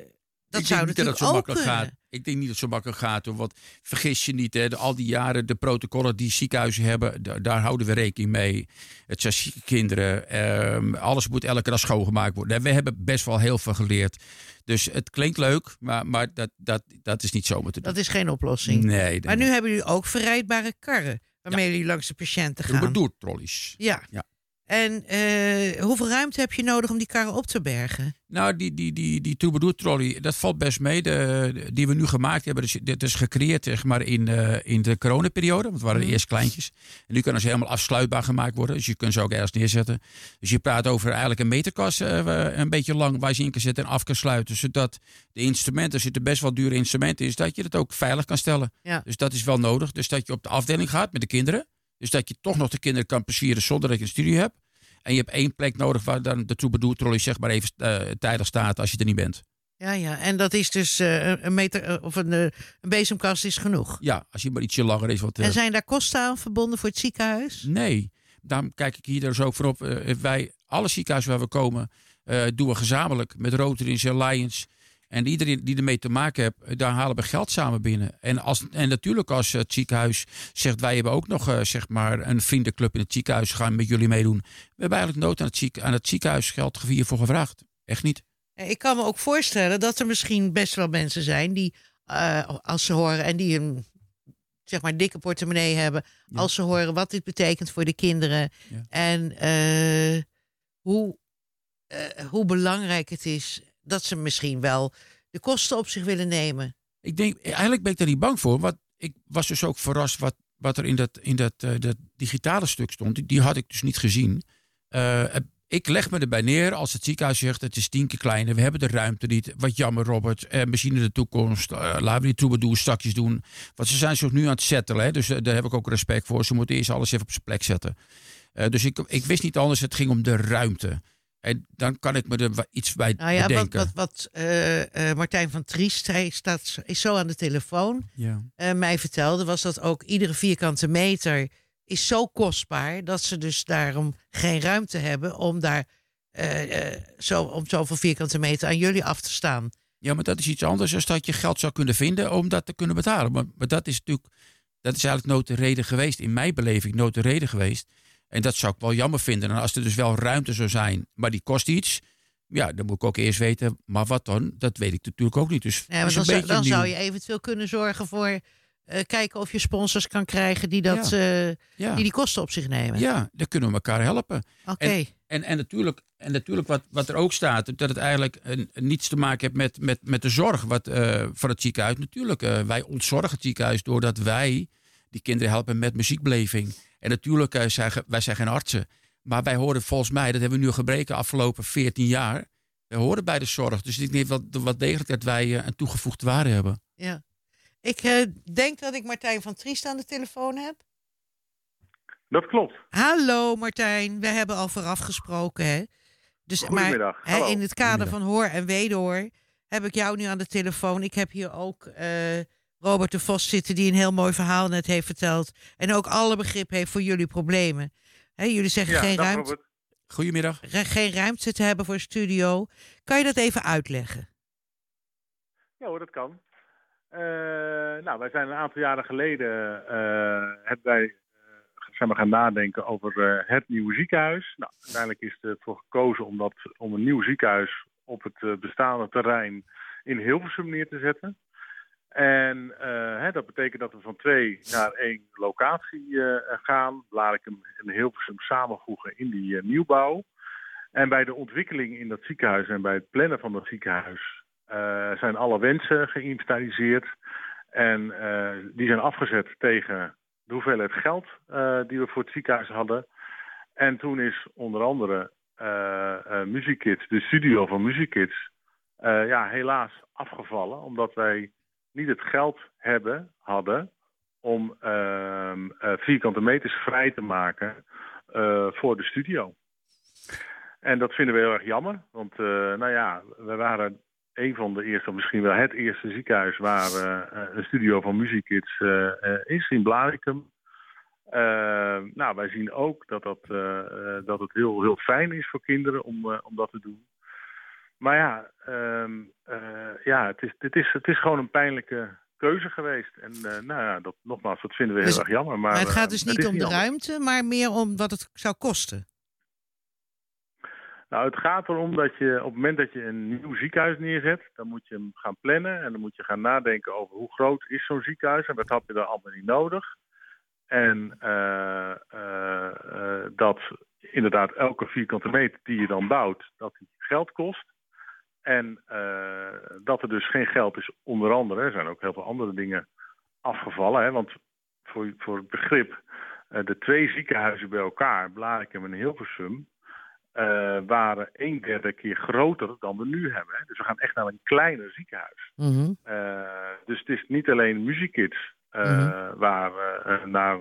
D: dat
I: ik
D: zou
I: denk niet dat het zo makkelijk
D: kunnen.
I: gaat. Ik denk niet dat het zo makkelijk gaat. hoor. Want vergis je niet, hè, de, al die jaren, de protocollen die ziekenhuizen hebben, da- daar houden we rekening mee. Het zijn zieke kinderen. ehm, alles moet elke dag schoongemaakt worden. En we hebben best wel heel veel geleerd. Dus het klinkt leuk, maar, maar dat, dat, dat is niet zomaar te doen.
D: Dat is geen oplossing.
I: Nee,
D: Maar nu hebben jullie ook verrijdbare karren. Waarmee jullie langs de patiënten gaan.
I: Troubadour-trollies.
D: Ja.
I: Ja.
D: En eh, hoeveel ruimte heb je nodig om die karren op te bergen?
I: Nou, die, die, die, die troubadour trolley, dat valt best mee. De, die we nu gemaakt hebben, dus, dit is gecreëerd zeg maar, in, eh, in de coronaperiode. Want het waren de
D: Mhm.
I: eerst kleintjes. En nu kunnen ze helemaal afsluitbaar gemaakt worden. Dus je kunt ze ook ergens neerzetten. Dus je praat over eigenlijk een meterkast eh, een beetje lang waar je in kan zetten en af kan sluiten. Zodat de instrumenten, er zitten best wel dure instrumenten in, dat je het ook veilig kan stellen.
D: Ja.
I: Dus dat is wel nodig. Dus dat je op de afdeling gaat met de kinderen. Dus dat je toch nog de kinderen kan plezieren zonder dat je een studie hebt. En je hebt één plek nodig waar dan de troubadour trolley zeg maar even eh, tijdig staat als je er niet bent.
D: Ja, ja. En dat is dus eh, een meter eh, of een, een bezemkast is genoeg.
I: Ja, als je maar ietsje langer is. Wat,
D: En zijn daar kosten aan verbonden voor het ziekenhuis?
I: Nee, daarom kijk ik hier dus ook voor op. Wij, alle ziekenhuizen waar we komen, doen we gezamenlijk met en Lions. En iedereen die ermee te maken heeft, eh, daar halen we geld samen binnen. En, als, en natuurlijk als het ziekenhuis zegt, wij hebben ook nog eh, zeg maar een vriendenclub in het ziekenhuis, gaan met jullie meedoen. We hebben eigenlijk nood aan het, ziek, aan het ziekenhuis geld hiervoor gevraagd. Echt niet.
D: Eh, Ik kan me ook voorstellen dat er misschien best wel mensen zijn die, eh, als ze horen en die een zeg maar dikke portemonnee hebben,
I: Ja.
D: als ze horen wat dit betekent voor de kinderen
I: Ja.
D: en eh, hoe, eh, hoe belangrijk het is dat ze misschien wel de kosten op zich willen nemen.
I: Ik denk, eigenlijk ben ik daar niet bang voor. Want ik was dus ook verrast wat, wat er in dat, in dat, eh, dat digitale stuk stond. Die, had ik dus niet gezien. Eh, ik leg me erbij neer als het ziekenhuis zegt het is tien keer kleiner. We hebben de ruimte niet. Wat jammer, Robert. Eh, misschien in de toekomst. eh, laten we die troubadour strakjes doen. Want ze zijn zich nu aan het settelen. Hè, dus daar heb ik ook respect voor. Ze moeten eerst alles even op zijn plek zetten. Dus ik, ik wist niet anders. Het ging om de ruimte. En dan kan ik me er iets bij
D: Nou ja, wat,
I: bedenken.
D: wat, wat eh, eh, Martijn van Triest, hij staat, is zo aan de telefoon,
I: Ja.
D: eh, mij vertelde, was dat ook iedere vierkante meter is zo kostbaar dat ze dus daarom geen ruimte hebben om daar eh, eh, zo, om zoveel vierkante meter aan jullie af te staan.
I: ja, maar dat is iets anders dan dat je geld zou kunnen vinden om dat te kunnen betalen. Maar, maar dat is natuurlijk, dat is eigenlijk nooit de reden geweest. In mijn beleving nooit de reden geweest. En dat zou ik wel jammer vinden. En als er dus wel ruimte zou zijn, maar die kost iets. Ja, dan moet ik ook eerst weten, maar wat dan? Dat weet ik natuurlijk ook niet. Dus
D: Ja, dan,
I: een
D: zou, dan je eventueel kunnen zorgen voor eh, kijken of je sponsors kan krijgen die, dat,
I: Ja.
D: eh,
I: ja.
D: die die kosten op zich nemen.
I: ja, dan kunnen we elkaar helpen.
D: Oké.
I: En, en natuurlijk, en natuurlijk wat, wat er ook staat, dat het eigenlijk een, niets te maken heeft met, met, met de zorg wat, eh, van het ziekenhuis. Natuurlijk, wij ontzorgen het ziekenhuis doordat wij die kinderen helpen met muziekbeleving. En natuurlijk, eh, zijn, wij zijn geen artsen. Maar wij horen volgens mij, dat hebben we nu gebreken afgelopen 14 jaar. Wij horen bij de zorg. Dus ik denk wel, wat degelijk dat wij eh, een toegevoegde waarde hebben.
D: Ja. Ik eh, denk dat ik Martijn van Triest aan de telefoon heb.
J: Dat klopt.
D: Hallo Martijn, we hebben al vooraf gesproken. Hè? Dus,
J: Goedemiddag,
D: Maar, hè, in het kader van hoor en wederhoor heb ik jou nu aan de telefoon. Ik heb hier ook eh, Robert de Vos zitten die een heel mooi verhaal net heeft verteld. En ook alle begrip heeft voor jullie problemen. Hè, jullie zeggen
J: Ja,
D: geen,
J: dag
D: ruimte,
J: Robert.
I: Goedemiddag.
D: re- geen ruimte te hebben voor een studio. Kan je dat even uitleggen?
J: Ja hoor, dat kan. Eh, nou, wij zijn een aantal jaren geleden eh, hebben wij, eh, zijn we gaan nadenken over eh, het nieuwe ziekenhuis. Nou, uiteindelijk is ervoor gekozen om, dat, om een nieuw ziekenhuis op het bestaande terrein in Hilversum neer te zetten. En eh, hè, dat betekent dat we van twee naar één locatie eh, gaan. Blarikum en Hilversum samenvoegen in die eh, nieuwbouw. En bij de ontwikkeling in dat ziekenhuis en bij het plannen van dat ziekenhuis zijn alle wensen geïnventariseerd. En die zijn afgezet tegen de hoeveelheid geld die we voor het ziekenhuis hadden. En toen is onder andere eh Musiekids, de studio van Musiekids, eh ja, helaas afgevallen. Omdat wij niet het geld hebben, hadden om ehm, eh, vierkante meters vrij te maken eh, voor de studio. En dat vinden we heel erg jammer. Want eh, nou ja, we waren een van de eerste, misschien wel het eerste ziekenhuis waar een studio van Musiekids eh, eh, is in Blaricum. Eh, nou, wij zien ook dat, dat, dat het heel, heel fijn is voor kinderen om, om dat te doen. Maar ja, ehm, eh, ja het, is, het, is, het is gewoon een pijnlijke keuze geweest. En eh, nou ja, dat, nogmaals, dat vinden we heel
D: Dus-
J: erg jammer. Maar,
D: Maar het gaat
J: eh,
D: dus niet om de ruimte, maar meer om wat het zou kosten.
J: Nou, het gaat erom dat je op het moment dat je een nieuw ziekenhuis neerzet, dan moet je hem gaan plannen en dan moet je gaan nadenken over hoe groot is zo'n ziekenhuis en wat heb je daar allemaal niet nodig. En dat inderdaad elke vierkante meter die je dan bouwt, dat die geld kost. En eh, dat er dus geen geld is, onder andere, er zijn ook heel veel andere dingen afgevallen. Hè, want voor, voor het begrip, eh, de twee ziekenhuizen bij elkaar, Blarikum en Hilversum, eh, waren een derde keer groter dan we nu hebben. Hè. Dus we gaan echt naar een kleiner ziekenhuis.
D: Mhm.
J: Dus het is niet alleen Musiekids eh, waar, naar,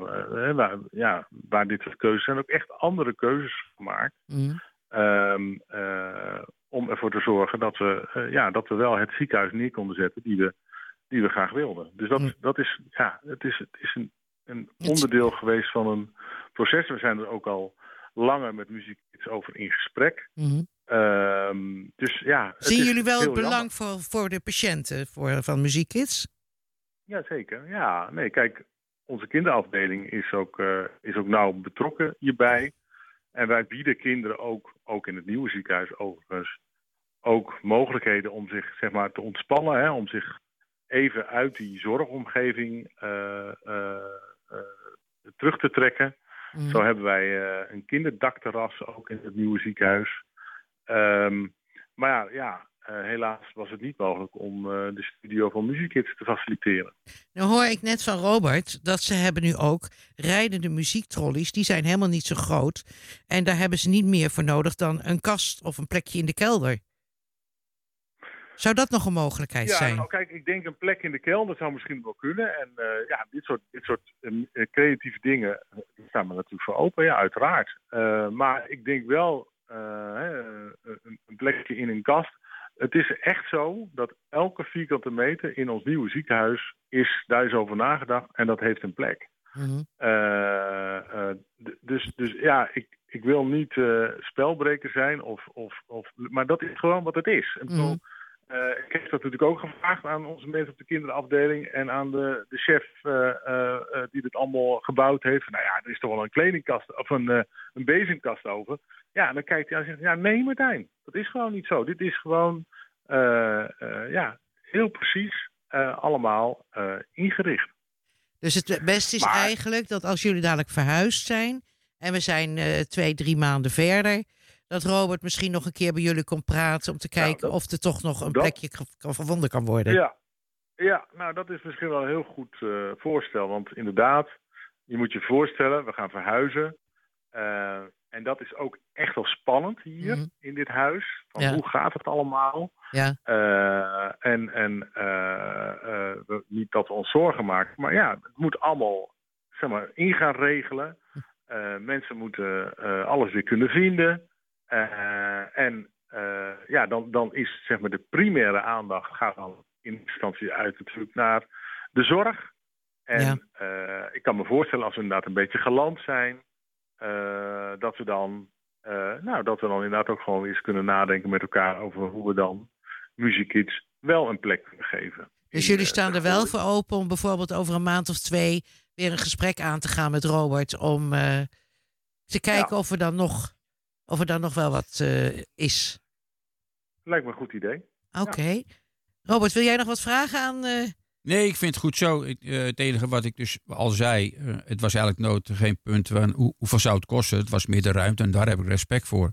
J: waar, ja, waar dit soort keuzes zijn. Ook echt andere keuzes gemaakt.
D: Mhm.
J: Ehm, eh, om ervoor te zorgen dat we, eh, ja, dat we wel het ziekenhuis neer konden zetten die we, die we graag wilden. Dus dat, dat is, ja, het is, het is een, een onderdeel geweest van een proces. We zijn er ook al langer met Musiekids over in gesprek.
D: Mhm.
J: Ehm, dus ja, het
D: Zien jullie wel het belang
J: jammer.
D: voor, voor de patiënten voor, van Muziekkids?
J: Ja, zeker. Ja, nee, kijk, onze kinderafdeling is ook, eh, is ook nauw betrokken hierbij. En wij bieden kinderen ook, ook in het nieuwe ziekenhuis overigens, ook mogelijkheden om zich zeg maar, te ontspannen. Hè, om zich even uit die zorgomgeving eh, eh, eh, terug te trekken.
D: Mhm.
J: Zo hebben wij een kinderdakterras ook in het nieuwe ziekenhuis. Ehm, maar ja, eh, helaas was het niet mogelijk om eh, de studio van Muziekkids te faciliteren.
D: Nou hoor ik net van Robert dat ze hebben nu ook rijdende muziektrollies. Die zijn helemaal niet zo groot. En daar hebben ze niet meer voor nodig dan een kast of een plekje in de kelder. Zou dat nog een mogelijkheid
J: Ja,
D: zijn?
J: nou kijk, ik denk een plek in de kelder zou misschien wel kunnen. En eh, ja, dit soort, dit soort creatieve dingen staan we natuurlijk voor open, ja, uiteraard. Maar ik denk wel een, een plekje in een kast. Het is echt zo dat elke vierkante meter in ons nieuwe ziekenhuis is, daar is over nagedacht en dat heeft een plek. D- dus, dus ja, ik, ik wil niet eh, spelbreker zijn, of, of, of, maar dat is gewoon wat het is. Bedoel,
D: Mhm.
J: Ik heb dat natuurlijk ook gevraagd aan onze mensen op de kinderafdeling en aan de, de chef eh, eh, eh, die dit allemaal gebouwd heeft. Nou ja, er is toch wel een kledingkast of een, een bezemkast over. Ja, en dan kijkt hij aan en zegt, ja nee Martijn, dat is gewoon niet zo. Dit is gewoon ja, heel precies allemaal ingericht.
D: Dus het beste is
J: Maar-
D: eigenlijk dat als jullie dadelijk verhuisd zijn en we zijn twee, drie maanden verder, dat Robert misschien nog een keer bij jullie komt praten om te kijken
J: dat-
D: of er toch nog een
J: dat-
D: plekje kan gevonden kan worden.
J: Ja. ja, nou dat is misschien wel een heel goed eh, voorstel. Want inderdaad, je moet je voorstellen, we gaan verhuizen. Eh, en dat is ook echt wel spannend hier
D: Mhm.
J: in dit huis. Van
D: Ja.
J: Hoe gaat het allemaal?
D: Ja.
J: Eh, en en we- niet dat we ons zorgen maken, maar ja, het moet allemaal zeg maar, in gaan regelen. Eh, mensen moeten alles weer kunnen vinden. Eh, en eh, ja, dan, dan is zeg maar de primaire aandacht gaat dan in instantie uit natuurlijk naar de zorg. En
D: Ja.
J: eh, ik kan me voorstellen als we inderdaad een beetje geland zijn, dat we dan nou, dat we dan inderdaad ook gewoon eens kunnen nadenken met elkaar over hoe we dan muziekkids wel een plek kunnen geven.
D: Dus jullie staan er wel voor open om bijvoorbeeld over een maand of twee weer een gesprek aan te gaan met Robert om te kijken of er dan nog of er dan nog wel wat eh, is.
J: Lijkt me een goed idee.
D: Oké. Robert, wil jij nog wat vragen aan? eh,
I: Nee, ik vind het goed zo. Ik, eh, het enige wat ik dus al zei, eh, het was eigenlijk nooit geen punt van hoe, hoeveel zou het kosten. Het was meer de ruimte en daar heb ik respect voor.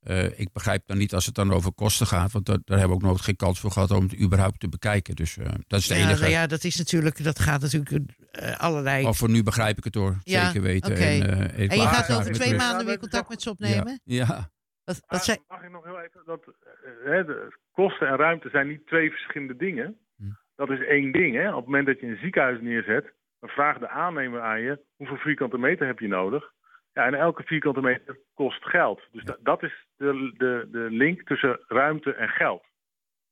I: Eh, ik begrijp dan niet als het dan over kosten gaat, want daar, daar hebben we ook nooit geen kans voor gehad om het überhaupt te bekijken. Dus eh, dat is de
D: ja,
I: enige.
D: nou ja, dat is natuurlijk, dat gaat natuurlijk eh, allerlei.
I: Of voor nu begrijp ik het hoor,
D: Ja,
I: zeker weten. En, eh, ik
D: en je gaat over twee maanden weer contact met ze opnemen?
I: Ja, ja.
D: Wat, wat zei...
J: Mag ik nog heel even dat eh, hè, de kosten en ruimte zijn niet twee verschillende dingen.
I: Hm.
J: Dat is één ding. Hè? Op het moment dat je een ziekenhuis neerzet, dan vraagt de aannemer aan je hoeveel vierkante meter heb je nodig. Ja, en elke vierkante meter kost geld. Dus da- dat is de, de, de link tussen ruimte en geld.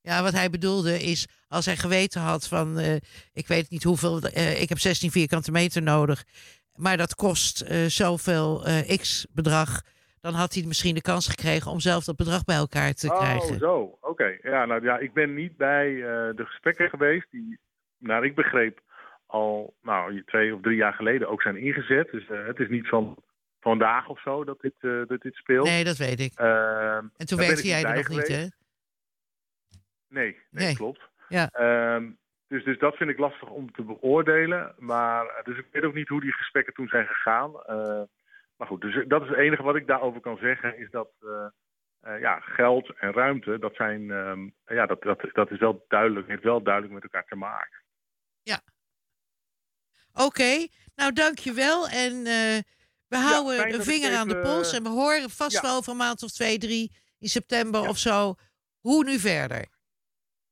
D: Ja, wat hij bedoelde is, als hij geweten had van, eh, ik weet niet hoeveel, eh, ik heb 16 vierkante meter nodig, maar dat kost eh, zoveel x bedrag, dan had hij misschien de kans gekregen om zelf dat bedrag bij elkaar te
J: oh,
D: krijgen.
J: zo. Oké. Ja, nou ja, ik ben niet bij de gesprekken geweest die, naar ik begreep, al nou, twee of drie jaar geleden ook zijn ingezet. Dus het is niet van vandaag of zo dat dit, dat dit speelt.
D: Nee, dat weet ik.
J: Ehm,
D: En toen werkte jij er nog niet, hè?
J: Nee, nee,
D: Nee.
J: klopt.
D: Ja.
J: Ehm, dus, dus dat vind ik lastig om te beoordelen. Maar eh, dus ik weet ook niet hoe die gesprekken toen zijn gegaan. Eh, maar goed, dus dat is het enige wat ik daarover kan zeggen. Is dat eh, eh, ja, geld en ruimte, dat zijn ehm, ja, dat, dat, dat is wel duidelijk, heeft wel duidelijk met elkaar te maken.
D: Oké, nou dankjewel. En eh, we houden een vinger aan de pols.
J: eh,
D: En we horen vast
J: ja.
D: wel over een maand of twee, drie in september of zo. Hoe nu verder?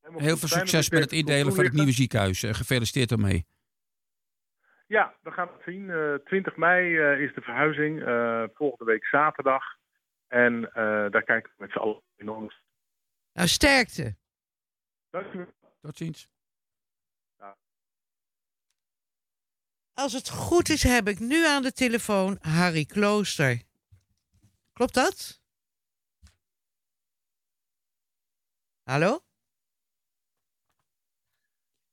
J: Helemaal
I: Heel veel succes met het indelen van het nieuwe ziekenhuis. Eh, Gefeliciteerd ermee.
J: Ja, we gaan het zien. Eh 20 mei eh, is de verhuizing. eh, volgende week zaterdag. En eh, daar kijken we met z'n allen enorm.
D: Nou, sterkte.
J: Dankjewel.
I: Tot ziens.
D: Als het goed is, heb ik nu aan de telefoon Harry Klooster. Klopt dat? Hallo?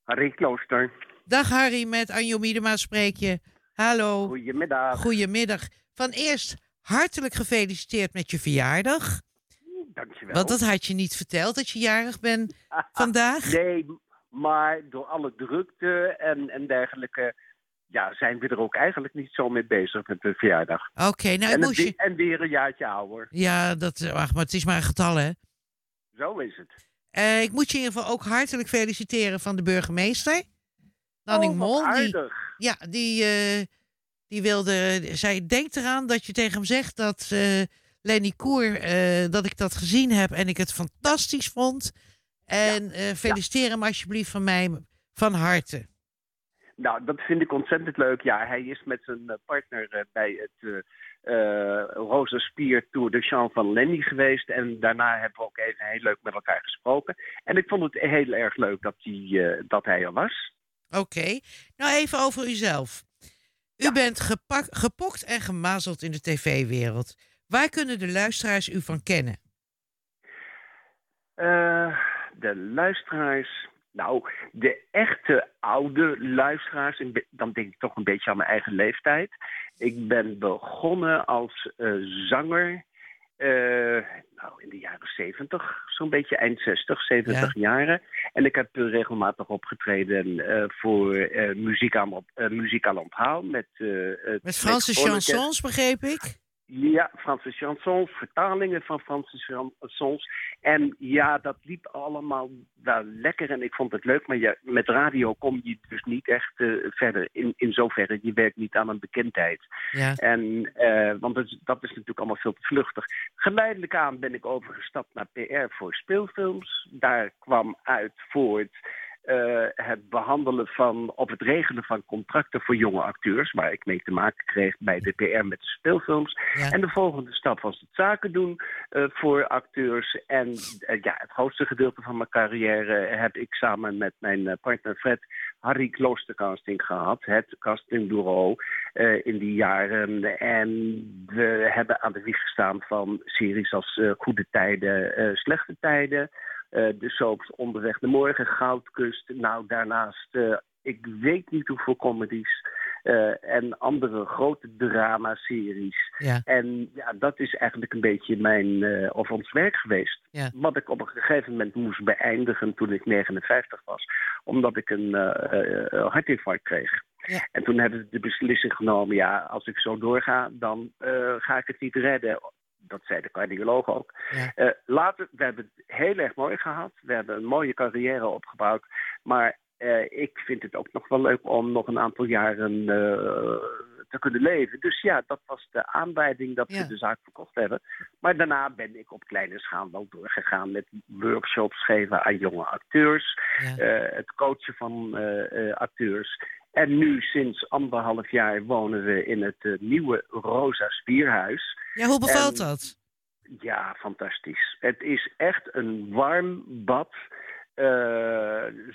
K: Harry Klooster.
D: Dag Harry, met Anjo Miedema spreek je. Hallo.
K: Goedemiddag.
D: Goedemiddag. Van eerst hartelijk gefeliciteerd met je verjaardag.
K: Dankjewel.
D: Want dat had je niet verteld, dat je jarig bent vandaag.
K: Nee, maar door alle drukte en, en dergelijke... Ja, zijn we er ook eigenlijk niet zo mee bezig met de verjaardag.
D: Oké, nou
K: en,
D: moest je...
K: en weer een jaartje ouder.
D: Ja, dat, ach, maar het is maar een getal, hè?
K: Zo is het.
D: Eh, ik moet je in ieder geval ook hartelijk feliciteren van de burgemeester. Nanning
K: Oh,
D: Mol. Die, ja, die, eh, die wilde. Zij denkt eraan dat je tegen hem zegt dat eh, Lenny Koer. dat ik dat gezien heb en ik het fantastisch vond. En eh, feliciteer hem alsjeblieft van mij van harte.
K: Nou, dat vind ik ontzettend leuk. Ja, hij is met zijn partner bij het eh eh, Rosa Spier Tour de Champ van Lenny geweest. En daarna hebben we ook even heel leuk met elkaar gesproken. En ik vond het heel erg leuk dat hij, eh, dat hij er was.
D: Oké. Nou, even over uzelf. U bent gepak, gepokt en gemazeld in de tv-wereld. Waar kunnen de luisteraars u van kennen?
K: Eh, de luisteraars. Nou, de echte oude luisteraars. Dan denk ik toch een beetje aan mijn eigen leeftijd. Ik ben begonnen als eh, zanger. eh, nou, in de jaren 70, zo'n beetje eind 60, 70 jaren. En ik heb eh, regelmatig opgetreden voor eh, muziek, aan, muziek aan onthaal. Met,
D: Met Franse chansons, begreep ik.
K: Ja, Franse chansons, vertalingen van Franse chansons. En ja, dat liep allemaal wel lekker en ik vond het leuk. Maar ja, met radio kom je dus niet echt eh, verder. In, in zoverre, je werkt niet aan een bekendheid.
D: Ja.
K: En, eh, want dat is, dat is natuurlijk allemaal veel te vluchtig. Geleidelijk aan ben ik overgestapt naar PR voor speelfilms. Daar kwam uit voort eh, het behandelen van, of het regelen van contracten voor jonge acteurs, waar ik mee te maken kreeg bij de PR met de speelfilms. En de volgende stap was het zaken doen eh, voor acteurs. En eh, ja, het grootste gedeelte van mijn carrière heb ik samen met mijn partner Fred Harry Kloostercasting gehad. Het castingbureau in die jaren. En we hebben aan de wieg gestaan van series als Goede Tijden, Slechte Tijden. Eh, de soaps Onderweg de Morgen, Goudkust. Nou, daarnaast, eh, ik weet niet hoeveel comedies. eh, en andere grote dramaseries.
D: Ja.
K: En ja, dat is eigenlijk een beetje mijn, of ons werk geweest.
D: Ja.
K: Wat ik op een gegeven moment moest beëindigen toen ik 59 was. Omdat ik een eh, hartinfarct kreeg.
D: Ja.
K: En toen hebben we de beslissing genomen, ja, als ik zo doorga, dan ga ik het niet redden. Dat zei de cardioloog ook.
D: Ja.
K: Eh, later, we hebben het heel erg mooi gehad. We hebben een mooie carrière opgebouwd. Maar eh, ik vind het ook nog wel leuk om nog een aantal jaren eh, te kunnen leven. Dus ja, dat was de aanleiding dat
D: Ja.
K: we de zaak verkocht hebben. Maar daarna ben ik op kleine schaal wel doorgegaan met workshops geven aan jonge acteurs.
D: Ja.
K: eh, het coachen van eh, eh, acteurs. En nu sinds anderhalf jaar wonen we in het nieuwe Rosa Spierhuis.
D: Ja, hoe bevalt
K: En-
D: dat?
K: ja, fantastisch. Het is echt een warm bad.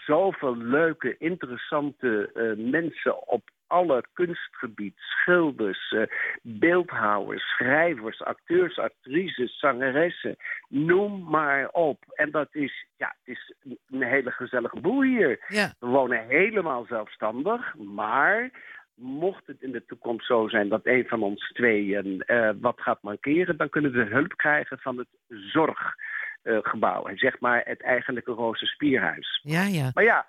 K: Zoveel leuke, interessante mensen op alle kunstgebied. Schilders, eh, beeldhouwers, schrijvers, acteurs, actrices, zangeressen. Noem maar op. En dat is, ja, het is een- hele gezellige boel hier.
D: Ja.
K: We wonen helemaal zelfstandig, maar mocht het in de toekomst zo zijn dat een van ons tweeën eh, wat gaat mankeren, dan kunnen we hulp krijgen van het zorggebouw. en zeg maar het eigenlijke Roze Spierhuis.
D: Ja, ja.
K: Maar ja,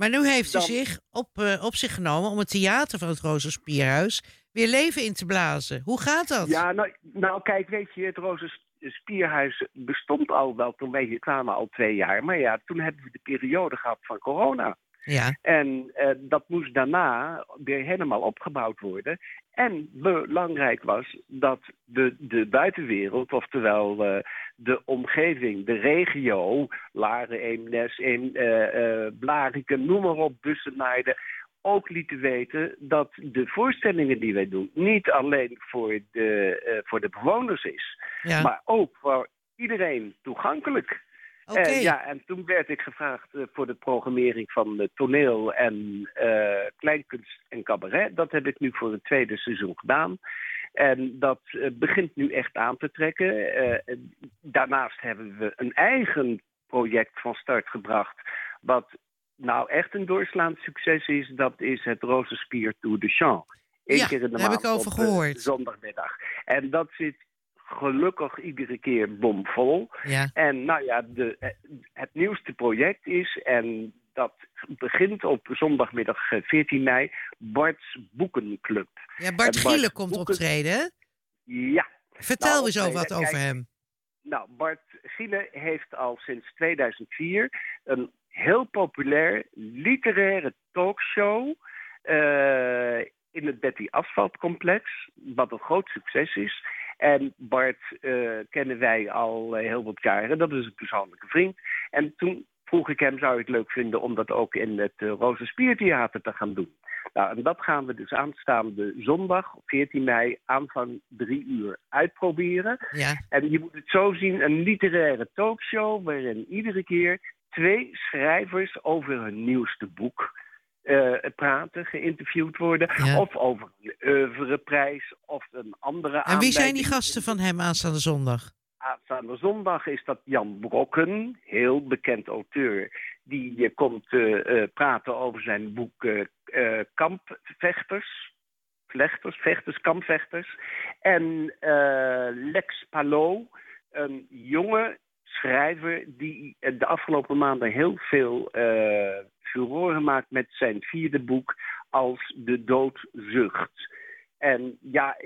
D: Maar nu heeft
K: Dan-
D: u zich op, eh, op zich genomen om het theater van het Roze Spierhuis weer leven in te blazen. Hoe gaat dat?
K: ja nou, nou kijk, weet je, het Roze S- Spierhuis bestond al wel toen wij hier kwamen al twee jaar. Maar ja, toen hebben we de periode gehad van corona.
D: Ja.
K: En eh, dat moest daarna weer helemaal opgebouwd worden. En belangrijk was dat de, de buitenwereld, oftewel eh, de omgeving, de regio, Laren, Eemnes, Eem, eh, eh, Blariken, noem maar op, Bussenaarde, ook lieten weten dat de voorstellingen die wij doen niet alleen voor de, voor de bewoners is,
D: Ja.
K: maar ook voor iedereen toegankelijk. Ja, en toen werd ik gevraagd eh, voor de programmering van eh, toneel en eh, kleinkunst en cabaret. Dat heb ik nu voor het tweede seizoen gedaan. En dat begint nu echt aan te trekken. Daarnaast hebben we een eigen project van start gebracht. Wat nou echt een doorslaand succes is. Dat is het Rozenspier Tour de Champ. Eén
D: Ja,
K: keer in de
D: daar heb
K: maand
D: ik over
K: op, eh,
D: gehoord.
K: zondagmiddag. En dat zit gelukkig iedere keer bomvol.
D: Ja.
K: En nou ja, de, eh, het nieuwste project is, en dat begint op zondagmiddag eh, 14 mei, Bart's Boekenclub.
D: Ja, Bart
K: En Bart
D: Gielen komt
K: Boeken-
D: optreden.
K: Ja.
D: Vertel
K: Nou,
D: eens over wat
K: kijk,
D: over hem.
K: Nou, Bart Giele heeft al sinds 2004 een heel populair literaire talkshow eh, in het Betty Asphalt complex, wat een groot succes is. En Bart eh, kennen wij al eh, heel wat jaren, dat is een persoonlijke vriend. En toen vroeg ik hem, zou je het leuk vinden om dat ook in het uh, Rozenspiertheater te gaan doen? Nou, en dat gaan we dus aanstaande zondag, 14 mei, aanvang drie uur uitproberen.
D: Ja.
K: En je moet het zo zien, een literaire talkshow waarin iedere keer twee schrijvers over hun nieuwste boek eh, praten, geïnterviewd worden.
D: Ja.
K: Of over een oeuvreprijs of een andere
D: En wie zijn die gasten van hem aanstaande zondag?
K: Aanstaande zondag is dat Jan Brokken, heel bekend auteur. Die eh, komt eh, praten over zijn boek Kampvechters. Vlechters, vechters, kampvechters. En Lex Palot, een jonge schrijver die de afgelopen maanden heel veel eh furoren maakt met zijn vierde boek als De Dood Zucht. En ja,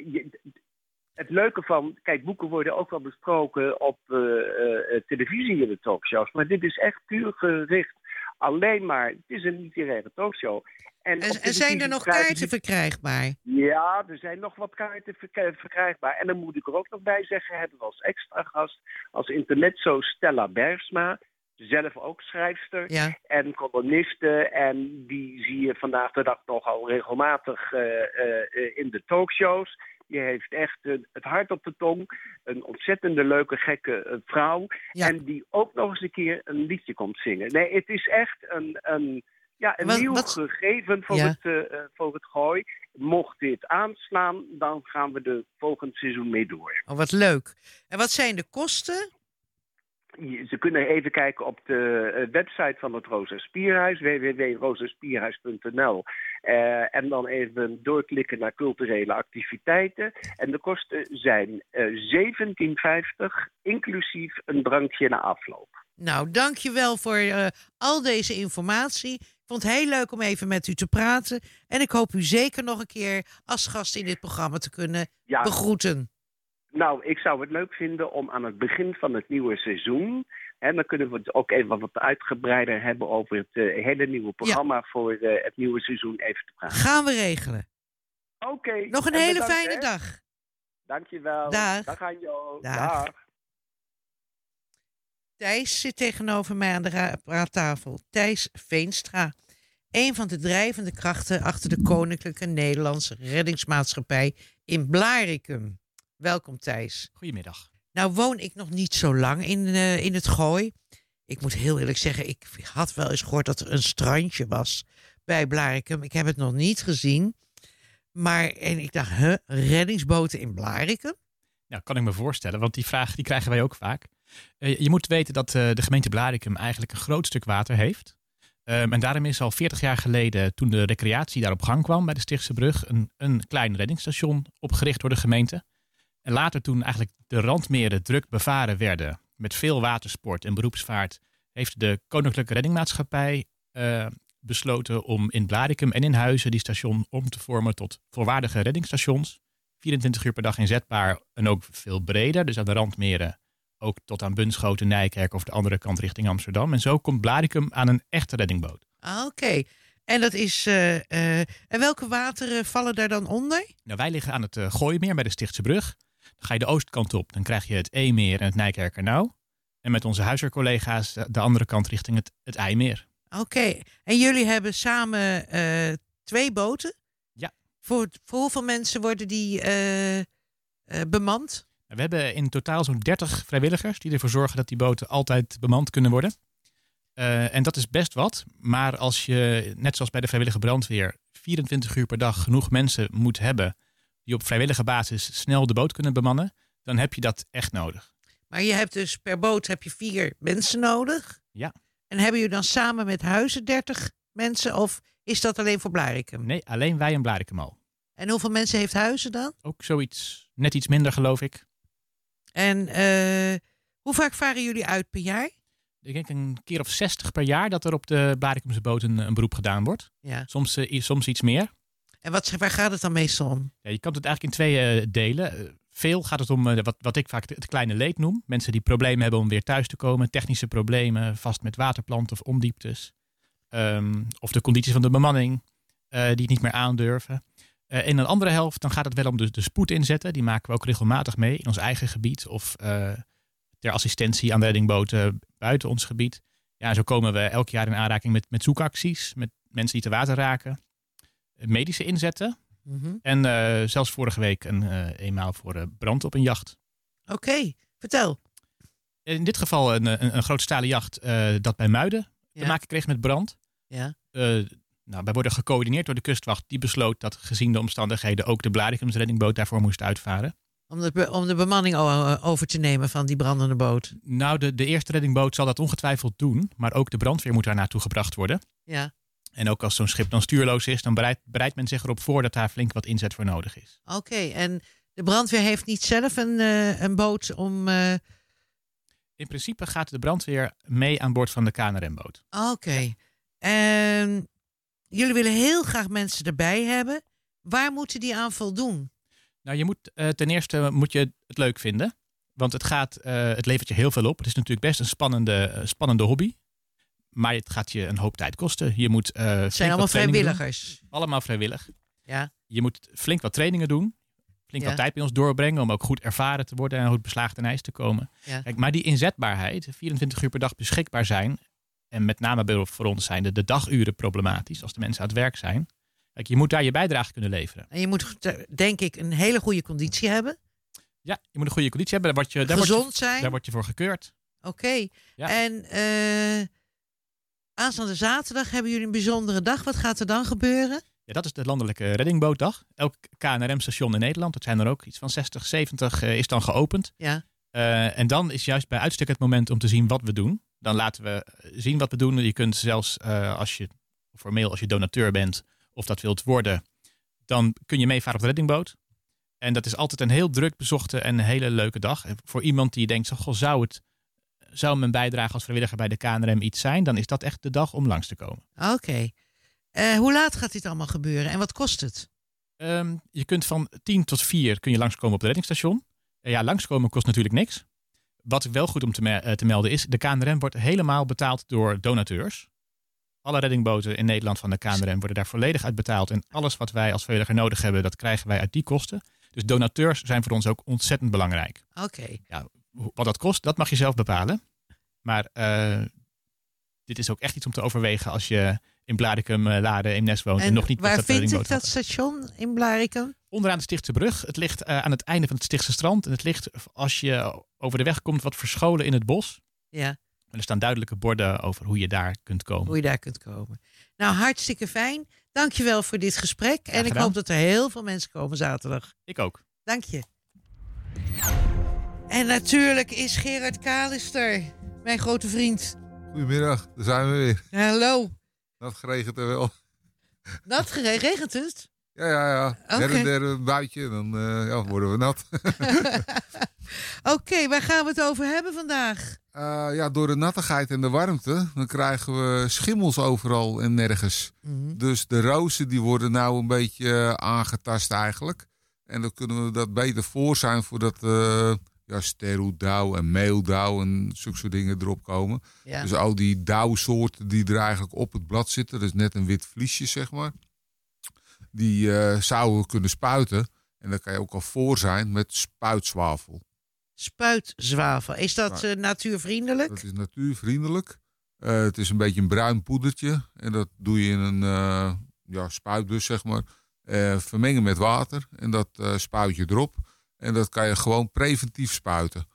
K: het leuke van, kijk, boeken worden ook wel besproken op eh, eh, televisie in de talkshows, maar dit is echt puur gericht alleen maar, het is een literaire talkshow. En,
D: En, en zijn er nog kaarten verkrijgbaar?
K: ja, er zijn nog wat kaarten verk- verkrijgbaar. En dan moet ik er ook nog bij zeggen, hebben we als extra gast, als intermezzo Stella Bergsma, zelf ook schrijfster
D: Ja.
K: en columniste. En die zie je vandaag de dag nogal regelmatig eh, eh, eh, in de talkshows. Die heeft echt eh, het hart op de tong. Een ontzettende leuke, gekke eh, vrouw.
D: Ja.
K: En die ook nog eens een keer een liedje komt zingen. Nee, het is echt een, een, ja, een
D: Wat-
K: nieuw
D: wat-
K: gegeven voor,
D: Ja.
K: het, eh, voor het gooi. Mocht dit aanslaan, dan gaan we de volgend seizoen mee door.
D: Oh, wat leuk. En wat zijn de kosten?
K: Je- Ze kunnen even kijken op de website van het Rosa Spierhuis, www.rosaspierhuis.nl. Eh, en dan even doorklikken naar culturele activiteiten. En de kosten zijn eh 17,50, inclusief een drankje na afloop.
D: Nou, dankjewel voor eh, al deze informatie. Ik vond het heel leuk om even met u te praten. En ik hoop u zeker nog een keer als gast in dit programma te kunnen
K: Ja.
D: begroeten.
K: Nou, ik zou het leuk vinden om aan het begin van het nieuwe seizoen. En dan kunnen we het ook even wat uitgebreider hebben over het eh, hele nieuwe programma voor eh, het nieuwe seizoen even te praten.
D: Gaan we regelen.
K: Oké.
D: Nog een
K: en
D: hele
K: bedankt,
D: fijne
K: hè.
D: dag.
K: Dankjewel.
D: Dag.
K: Dag Anjo.
D: Dag. Thijs zit tegenover mij aan de ra- praattafel. Thijs Veenstra. Een van de drijvende krachten achter de Koninklijke Nederlandse Reddingsmaatschappij in Blarikum. Welkom Thijs.
L: Goedemiddag.
D: Nou woon ik nog niet zo lang in, eh, in het Gooi. Ik moet heel eerlijk zeggen, ik had wel eens gehoord dat er een strandje was bij Blarikum. Ik heb het nog niet gezien. Maar en ik dacht, huh, reddingsboten in Blarikum?
L: Nou, kan ik me voorstellen, want die vraag die krijgen wij ook vaak. Eh, je moet weten dat eh, de gemeente Blarikum eigenlijk een groot stuk water heeft. Ehm, en daarom is al 40 jaar geleden, toen de recreatie daar op gang kwam bij de Stichtse Brug, een, een klein reddingsstation opgericht door de gemeente. En later, toen eigenlijk de randmeren druk bevaren werden met veel watersport en beroepsvaart, heeft de Koninklijke Reddingmaatschappij eh, besloten om in Blarikum en in Huizen die station om te vormen tot volwaardige reddingsstations. 24 uur per dag inzetbaar en ook veel breder. Dus aan de randmeren ook tot aan Bunschoten, Nijkerk of de andere kant richting Amsterdam. En zo komt Blaricum aan een echte reddingboot.
D: Ah, Oké. En dat is. eh, eh, en welke wateren vallen daar dan onder?
L: Nou, wij liggen aan het uh, Gooimeer bij de Stichtse Brug. Ga je de oostkant op, dan krijg je het Eemeer en het Nijkerkernauw. En met onze huisarcollega's de andere kant richting het, het IJmeer.
D: Oké. En jullie hebben samen eh, twee boten?
L: Ja.
D: Voor, voor hoeveel mensen worden die eh, eh, bemand?
L: We hebben in totaal zo'n 30 vrijwilligers die ervoor zorgen dat die boten altijd bemand kunnen worden. En dat is best wat. Maar als je, net zoals bij de vrijwillige brandweer, 24 uur per dag genoeg mensen moet hebben die op vrijwillige basis snel de boot kunnen bemannen, dan heb je dat echt nodig.
D: Maar je hebt dus per boot heb je vier mensen nodig.
L: Ja.
D: En hebben jullie dan samen met huizen 30 mensen? Of is dat alleen voor Blarikum?
L: Nee, alleen wij en Blarikum al.
D: En hoeveel mensen heeft huizen dan?
L: Ook zoiets, net iets minder geloof ik.
D: En uh, hoe vaak varen jullie uit per jaar?
L: Ik denk een keer of 60 per jaar dat er op de Blarikumse boot een, een beroep gedaan wordt.
D: Ja.
L: Soms, uh, soms iets meer.
D: En wat, waar gaat het dan meestal om?
L: Ja, je kan het eigenlijk in twee uh, delen. veel gaat het om eh, wat, wat ik vaak het kleine leed noem. Mensen die problemen hebben om weer thuis te komen. Technische problemen, vast met waterplanten of ondieptes. Ehm, of de condities van de bemanning eh, die het niet meer aandurven. Eh, in een andere helft dan gaat het wel om de, de spoed inzetten. Die maken we ook regelmatig mee in ons eigen gebied. Of eh, ter assistentie aan reddingboten buiten ons gebied. Ja, zo komen we elk jaar in aanraking met, met zoekacties. Met mensen die te water raken. Medische inzetten.
D: Mhm.
L: En eh, zelfs vorige week een, eh, eenmaal voor eh, brand op een jacht.
D: Oké, vertel.
L: In dit geval een, een, een groot stalen jacht dat bij Muiden te
D: Ja.
L: maken kreeg met brand.
D: Ja.
L: Nou, wij worden gecoördineerd door de kustwacht. Die besloot dat gezien de omstandigheden ook de Blaricums reddingboot daarvoor moest uitvaren.
D: Om de, om de bemanning over te nemen van die brandende boot.
L: Nou, de, de eerste reddingboot zal dat ongetwijfeld doen. Maar ook de brandweer moet daar naartoe gebracht worden.
D: Ja.
L: En ook als zo'n schip dan stuurloos is, dan bereidt, bereidt men zich erop voor dat daar flink wat inzet voor nodig is.
D: Oké, en de brandweer heeft niet zelf een, eh, een boot om... eh,
L: In principe gaat de brandweer mee aan boord van de KNRM-boot.
D: Oké. En jullie willen heel graag mensen erbij hebben. Waar moeten die aan voldoen?
L: Nou, je moet, eh, ten eerste moet je het leuk vinden. Want het, gaat, het levert je heel veel op. Het is natuurlijk best een spannende, spannende hobby. Maar het gaat je een hoop tijd kosten. Je moet, eh,
D: Het zijn allemaal
L: doen.
D: vrijwilligers.
L: Allemaal vrijwillig.
D: Ja.
L: Je moet flink wat trainingen doen. Flink
D: Ja.
L: wat tijd bij ons doorbrengen om ook goed ervaren te worden en goed beslaagd ten ijs te komen.
D: Ja.
L: Kijk, maar die inzetbaarheid, 24 uur per dag beschikbaar zijn. En met name voor ons zijn de, de daguren problematisch als de mensen aan het werk zijn. Kijk, je moet daar je bijdrage kunnen leveren.
D: En je moet, denk ik, een hele goede conditie hebben.
L: Ja, je moet een goede conditie hebben. Daar word je, daar word
D: Gezond
L: je,
D: zijn.
L: Daar word je voor gekeurd.
D: Oké.
L: Ja.
D: En eh aanstaande zaterdag hebben jullie een bijzondere dag. Wat gaat er dan gebeuren?
L: Ja, dat is de landelijke reddingbootdag. Elk KNRM-station in Nederland, dat zijn er ook iets van 60, 70, eh, is dan geopend.
D: Ja.
L: Eh, en dan is juist bij uitstek het moment om te zien wat we doen. Dan laten we zien wat we doen. Je kunt zelfs eh, als je formeel als je donateur bent of dat wilt worden, dan kun je meevaren op de reddingboot. En dat is altijd een heel druk bezochte en een hele leuke dag. En voor iemand die denkt, zo, goh, zou, het, zou mijn bijdrage als vrijwilliger bij de KNRM iets zijn, dan is dat echt de dag om langs te komen.
D: Oké. Eh, hoe laat gaat dit allemaal gebeuren en wat kost het?
L: Ehm, je kunt van 10 tot 4 kun je langskomen op het reddingsstation. Eh, ja, langskomen kost natuurlijk niks. Wat wel goed om te, me- eh, te melden is, de KNRM wordt helemaal betaald door donateurs. Alle reddingboten in Nederland van de KNRM worden daar volledig uit betaald. En alles wat wij als vrijwilliger nodig hebben, dat krijgen wij uit die kosten. Dus donateurs zijn voor ons ook ontzettend belangrijk.
D: Oké.
L: Ja, wat dat kost, dat mag je zelf bepalen. Maar eh, dit is ook echt iets om te overwegen als je in Blaricum, eh, Laren, Eemnes woont. En,
D: En
L: nog niet
D: waar vind ik dat station in Blarikum?
L: onderaan de Stichtse brug. Het ligt eh, aan het einde van het Stichtse strand. En het ligt, als je over de weg komt, wat verscholen in het bos.
D: Ja,
L: En er staan duidelijke borden over hoe je daar kunt komen.
D: hoe je daar kunt komen. Nou, hartstikke fijn. Dankjewel voor dit gesprek. en ik hoop dat er heel veel mensen komen zaterdag.
L: Ik ook.
D: Dank je. En natuurlijk is Gerard Kalister, mijn grote vriend.
M: Goedemiddag, daar zijn we weer.
D: Hallo.
M: Dat geregend er wel.
D: Dat gere- regent het?
M: Ja, ja, ja.
D: Oké.
M: Her en der een buitje, dan eh, ja, worden we nat.
D: Oké, waar gaan we het over hebben vandaag?
M: Eh, ja, door de nattigheid en de warmte, dan krijgen we schimmels overal en nergens.
D: Mhm.
M: Dus de rozen die worden nou een beetje eh, aangetast eigenlijk. En dan kunnen we dat beter voor zijn voordat ja, en meeldauw en zulke soort dingen erop komen.
D: Ja.
M: Dus al die dauwsoorten die er eigenlijk op het blad zitten, dat is net een wit vliesje zeg maar. Die eh, zouden kunnen spuiten. En daar kan je ook al voor zijn met spuitzwavel.
D: Spuitzwavel. Is dat eh, natuurvriendelijk?
M: Dat is natuurvriendelijk. Eh, het is een beetje een bruin poedertje. En dat doe je in een ja, spuitbus, zeg maar. Vermengen met water. En dat spuit je erop. En dat kan je gewoon preventief spuiten.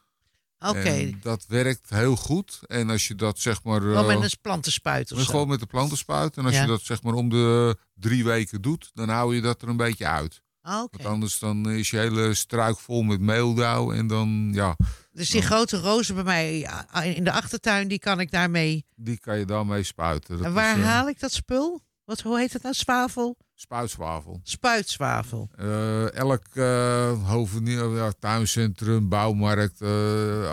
D: Oké.
M: Dat werkt heel goed. En als je dat zeg maar...
D: Gewoon met
M: eh,
D: een plantenspuit of
M: met
D: zo?
M: Gewoon met de plantenspuit. En als
D: Ja.
M: je dat zeg maar om de drie weken doet, dan hou je dat er een beetje uit.
D: Ah, Oké.
M: Want anders dan is je hele struik vol met meeldauw. En dan, ja,
D: Dus die grote rozen bij mij in de achtertuin, die kan ik daarmee...
M: die kan je daarmee spuiten. Dat
D: en waar
M: is, eh,
D: haal ik dat spul? Wat, hoe heet het nou? Zwavel?
M: Spuitzwavel.
D: Spuitzwavel.
M: Eh, elk uh, hovenier, ja, tuincentrum, bouwmarkt, eh,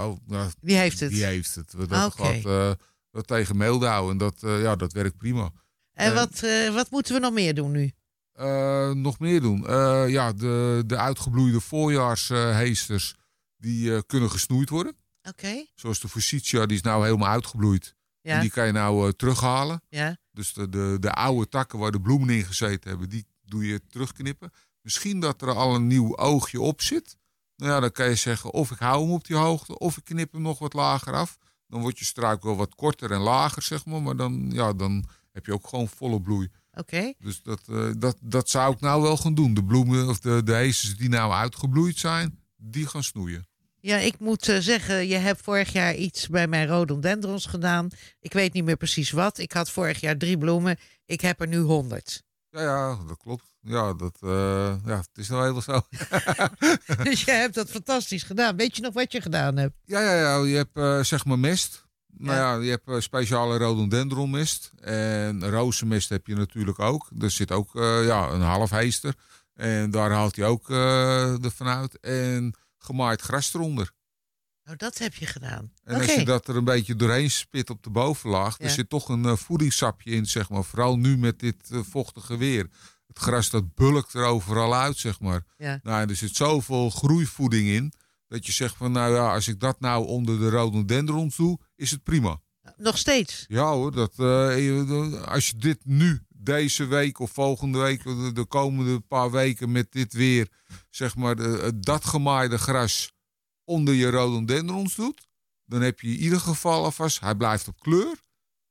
M: oh, nou,
D: Die heeft het?
M: Die heeft het. Dat
D: oké.
M: gaat eh, dat tegen meeldauw en dat, eh, ja, dat werkt prima.
D: En
M: Eh,
D: wat, eh, wat moeten we nog meer doen nu?
M: Eh, nog meer doen. Eh, ja, de, de uitgebloeide voorjaarsheesters die eh, kunnen gesnoeid worden.
D: Oké.
M: Zoals de Forsythia, die is nou helemaal uitgebloeid.
D: Ja.
M: En die kan je nou eh, terughalen.
D: Ja.
M: Dus de, de, de oude takken waar de bloemen in gezeten hebben, die doe je terugknippen. Misschien dat er al een nieuw oogje op zit. Nou ja, dan kan je zeggen of ik hou hem op die hoogte of ik knip hem nog wat lager af. Dan wordt je struik wel wat korter en lager, zeg maar. Maar dan, ja, dan heb je ook gewoon volle bloei.
D: Oké.
M: Dus dat, eh, dat, dat zou ik nou wel gaan doen. De bloemen of de, de heesters die nou uitgebloeid zijn, die gaan snoeien.
D: Ja, ik moet eh, zeggen, je hebt vorig jaar iets bij mijn rhododendrons gedaan. Ik weet niet meer precies wat. Ik had vorig jaar drie bloemen. Ik heb er nu honderd.
M: Ja, ja, dat klopt. Ja, dat, eh, ja het is nou helemaal zo.
D: dus je hebt dat fantastisch gedaan. Weet je nog wat je gedaan hebt?
M: Ja, ja, ja. Je hebt eh, zeg maar mest. Nou ja, je hebt speciale rhododendronmist. En rozenmist heb je natuurlijk ook. Er zit ook ja, een half heester. En daar haalt hij ook eh er vanuit. En gemaaid gras eronder.
D: Nou, dat heb je gedaan.
M: En als je dat er een beetje doorheen spit op de bovenlaag,
D: Ja.
M: er zit toch een eh, voedingssapje in, zeg maar. Vooral nu met dit eh, vochtige weer. Het gras dat bulkt er overal uit, zeg maar.
D: Ja.
M: Nou, er zit zoveel groeivoeding in, dat je zegt van, nou ja, als ik dat nou onder de rhododendrons doe, is het prima.
D: Nog steeds?
M: Ja hoor, dat, eh, als je dit nu, deze week of volgende week, de, de komende paar weken met dit weer, zeg maar, de- dat gemaaide gras onder je rhododendrons doet, dan heb je in ieder geval alvast, hij blijft op kleur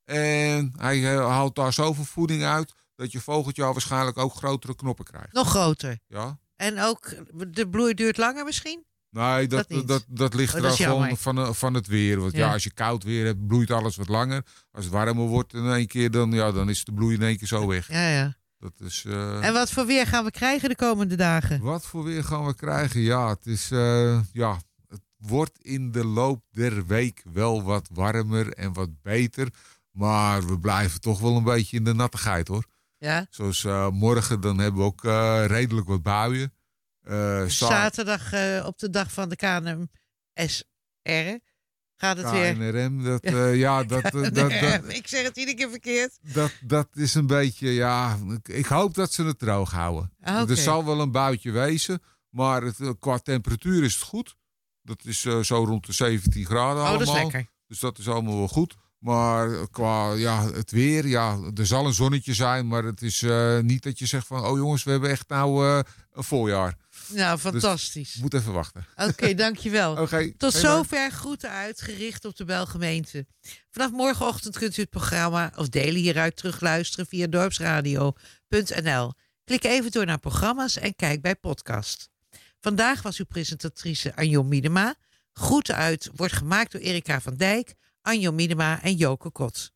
M: en hij eh, haalt daar zoveel voeding uit dat je volgend jaar waarschijnlijk ook grotere knoppen krijgt.
D: Nog groter.
M: Ja?
D: En ook, de bloei duurt langer misschien?
M: Nee, dat,
D: Dat
M: dat, ligt
D: Oh,
M: er gewoon van, eh, van het weer. Want ja.
D: Ja.
M: als je koud weer hebt, bloeit alles wat langer. Als het warmer wordt in één keer, dan, ja, dan is de bloei in één keer zo weg.
D: Ja, ja.
M: Dat is, eh,
D: En wat voor weer gaan we krijgen de komende dagen?
M: Wat voor weer gaan we krijgen? Ja, het is, eh, ja, het wordt in de loop der week wel wat warmer en wat beter. Maar we blijven toch wel een beetje in de nattigheid hoor.
D: Ja.
M: Zoals morgen, dan hebben we ook redelijk wat buien. Za-
D: Zaterdag eh, op de dag van de KNMSR gaat het weer.
M: KNRM, dat, ja, dat, eh, dat, dat,
D: Ik zeg het iedere keer verkeerd.
M: dat, dat is een beetje, ja, ik, ik hoop dat ze het droog houden.
D: Ah.
M: Er zal wel een buitje wezen, maar het, qua temperatuur is het goed. Dat is zo rond de 17 graden
D: Oh,
M: allemaal.
D: dat is lekker.
M: Dus dat is allemaal wel goed. Maar qua ja, het weer, ja, er zal een zonnetje zijn, maar het is niet dat je zegt van, oh jongens, we hebben echt nou een voorjaar.
D: Nou,
M: Dus
D: fantastisch.
M: moet even wachten.
D: Oké, dankjewel. Tot zover groeten uitgericht op de Belgemeente. Vanaf morgenochtend kunt u het programma of delen hieruit terugluisteren via dorpsradio.nl. Klik even door naar programma's en kijk bij podcast. Vandaag was uw presentatrice Anjo Miedema. Groeten uit wordt gemaakt door Erika van Dijk, Anjo Miedema en Joke Kot.